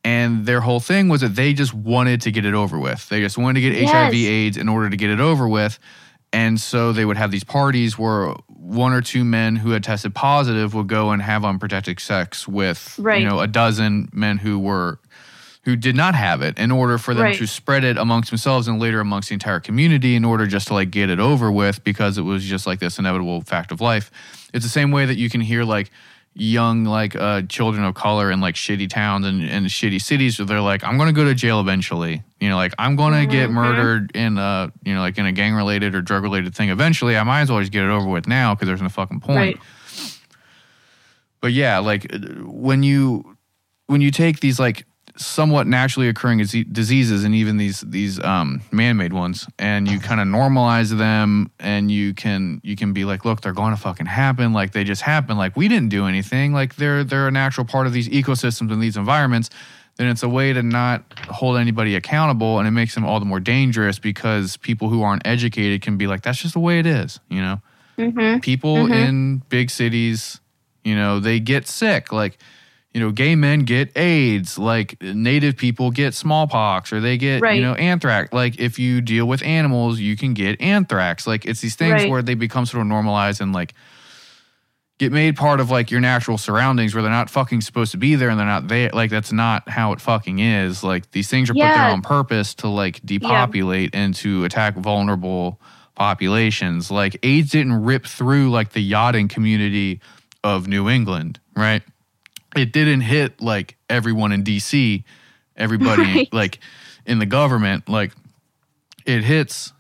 And their whole thing was that they just wanted to get it over with. They just wanted to get Yes. HIV AIDS in order to get it over with. And so they would have these parties where one or two men who had tested positive would go and have unprotected sex with Right. you know a dozen men who were who did not have it in order for them Right. to spread it amongst themselves and later amongst the entire community in order just to like get it over with because it was just like this inevitable fact of life. It's the same way that you can hear like young like uh children of color in like shitty towns and, and shitty cities where they're like i'm gonna go to jail eventually you know like i'm gonna get Mhm. murdered in uh you know like in a gang related or drug related thing eventually i might as well just get it over with now because there's no fucking point Right. but yeah like when you when you take these like somewhat naturally occurring diseases and even these these um, man-made ones and you kind of normalize them and you can you can be like look they're going to fucking happen like they just happen like we didn't do anything like they're they're a natural part of these ecosystems and these environments then it's a way to not hold anybody accountable and it makes them all the more dangerous because people who aren't educated can be like that's just the way it is you know Mm-hmm. people Mhm. in big cities, you know, they get sick. Like, you know, gay men get AIDS, like native people get smallpox or they get, Right. you know, anthrax. Like, if you deal with animals, you can get anthrax. Like, it's these things Right. where they become sort of normalized and like get made part of like your natural surroundings where they're not fucking supposed to be there and they're not there. Like, that's not how it fucking is. Like, these things are put there on purpose to like depopulate and to attack vulnerable populations. Like AIDS didn't rip through like the yachting community of New England, right? It didn't hit like everyone in DC, everybody [LAUGHS] Right. like in the government. Like it hits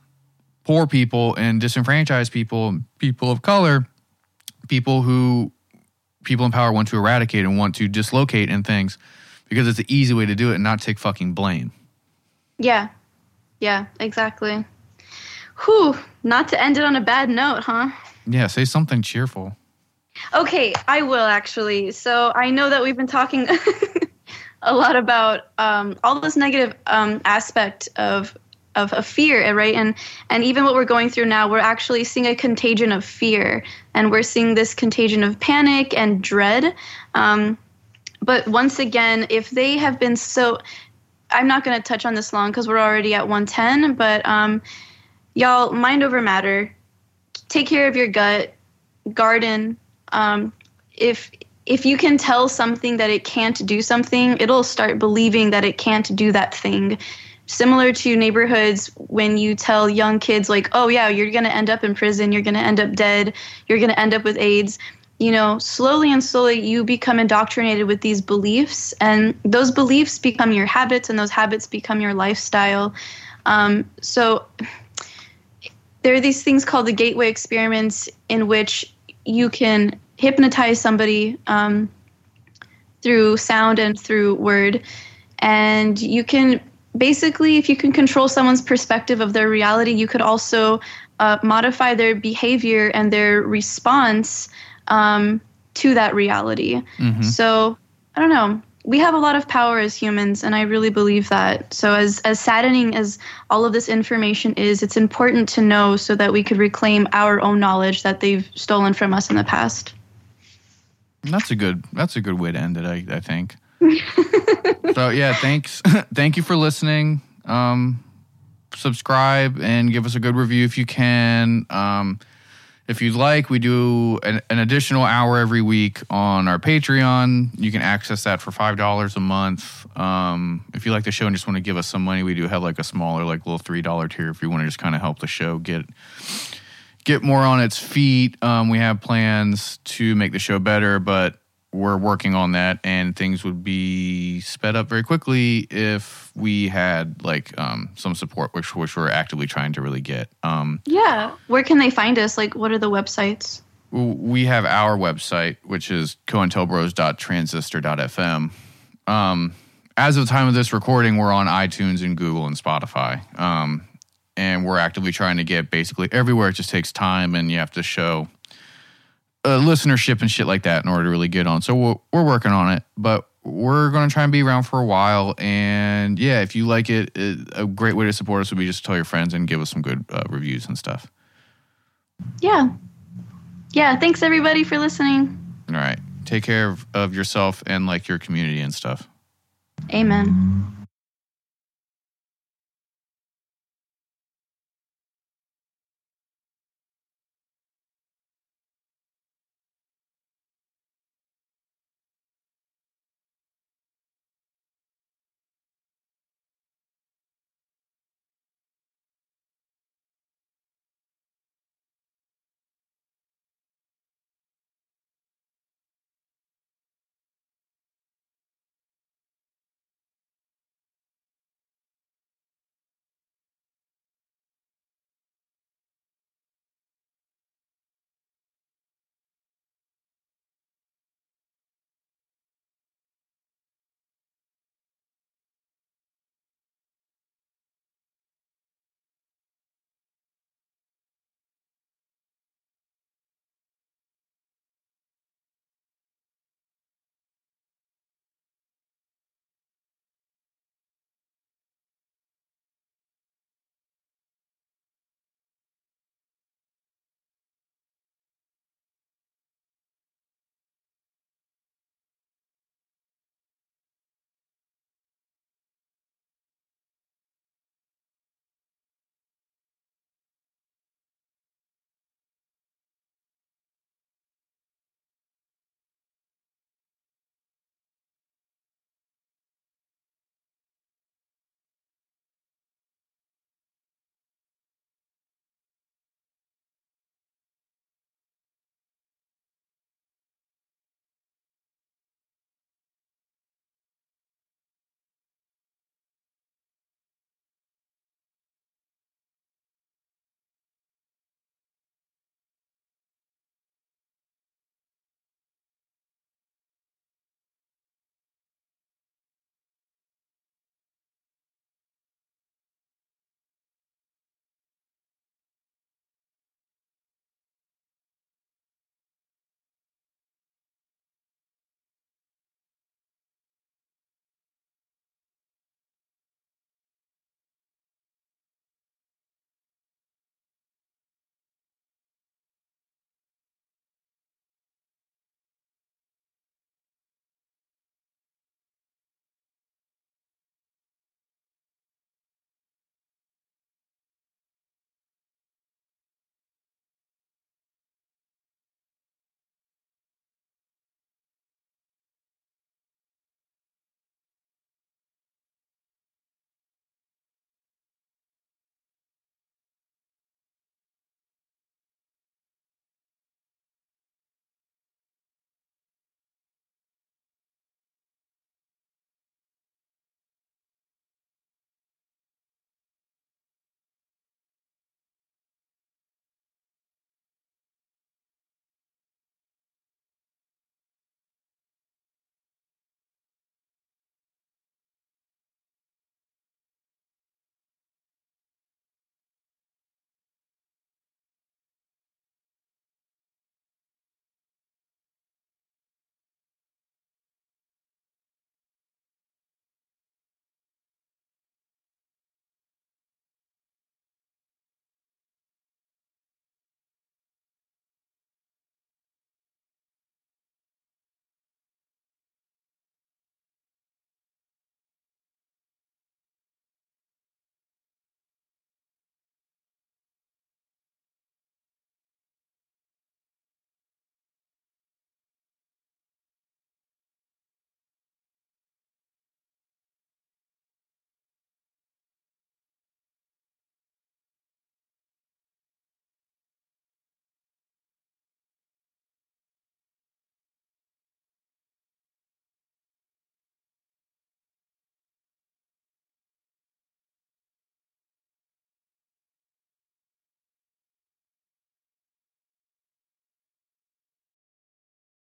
poor people and disenfranchised people, people of color, people who people in power want to eradicate and want to dislocate and things because it's the easy way to do it and not take fucking blame. Yeah. Yeah, exactly. Whew. Not to end it on a bad note, huh? Yeah, say something cheerful. Okay, I will actually. So I know that we've been talking [LAUGHS] a lot about um, all this negative um, aspect of, of of fear, right? And and even what we're going through now, we're actually seeing a contagion of fear, and we're seeing this contagion of panic and dread. Um, but once again, if they have been so, I'm not going to touch on this long because we're already at 110. But um, y'all, mind over matter. Take care of your gut. Garden. Um, if if you can tell something that it can't do something, it'll start believing that it can't do that thing. Similar to neighborhoods when you tell young kids like, "Oh yeah, you're going to end up in prison, you're going to end up dead, you're going to end up with AIDS." you know, slowly and slowly you become indoctrinated with these beliefs, and those beliefs become your habits, and those habits become your lifestyle. Um, so there are these things called the gateway experiments in which you can hypnotize somebody um, through sound and through word. And you can basically, if you can control someone's perspective of their reality, you could also uh, modify their behavior and their response um, to that reality. Mm-hmm. So I don't know. We have a lot of power as humans, and I really believe that. So, as as saddening as all of this information is, it's important to know so that we could reclaim our own knowledge that they've stolen from us in the past. That's a good. That's a good way to end it. I, I think. [LAUGHS] so yeah, thanks. [LAUGHS] Thank you for listening. Um, subscribe and give us a good review if you can. Um, if you'd like, we do an, an, additional hour every week on our Patreon. You can access that for five dollars a month. Um, if you like the show and just want to give us some money, we do have like a smaller, like little three dollar tier. If you want to just kind of help the show get get more on its feet, um, we have plans to make the show better, but we're working on that and things would be sped up very quickly if we had like um, some support which which we're actively trying to really get. Um, yeah. Where can they find us? Like what are the websites? We have our website which is cointelbros.transistor.fm um, as of the time of this recording we're on itunes and google and spotify. Um, and we're actively trying to get basically everywhere. It just takes time and you have to show uh, listenership and shit like that in order to really get on. So we're, we're working on it, but we're going to try and be around for a while. And yeah, if you like it, it, a great way to support us would be just tell your friends and give us some good uh, reviews and stuff. Yeah. Yeah. Thanks everybody for listening. All right. Take care of, of yourself and like your community and stuff. Amen.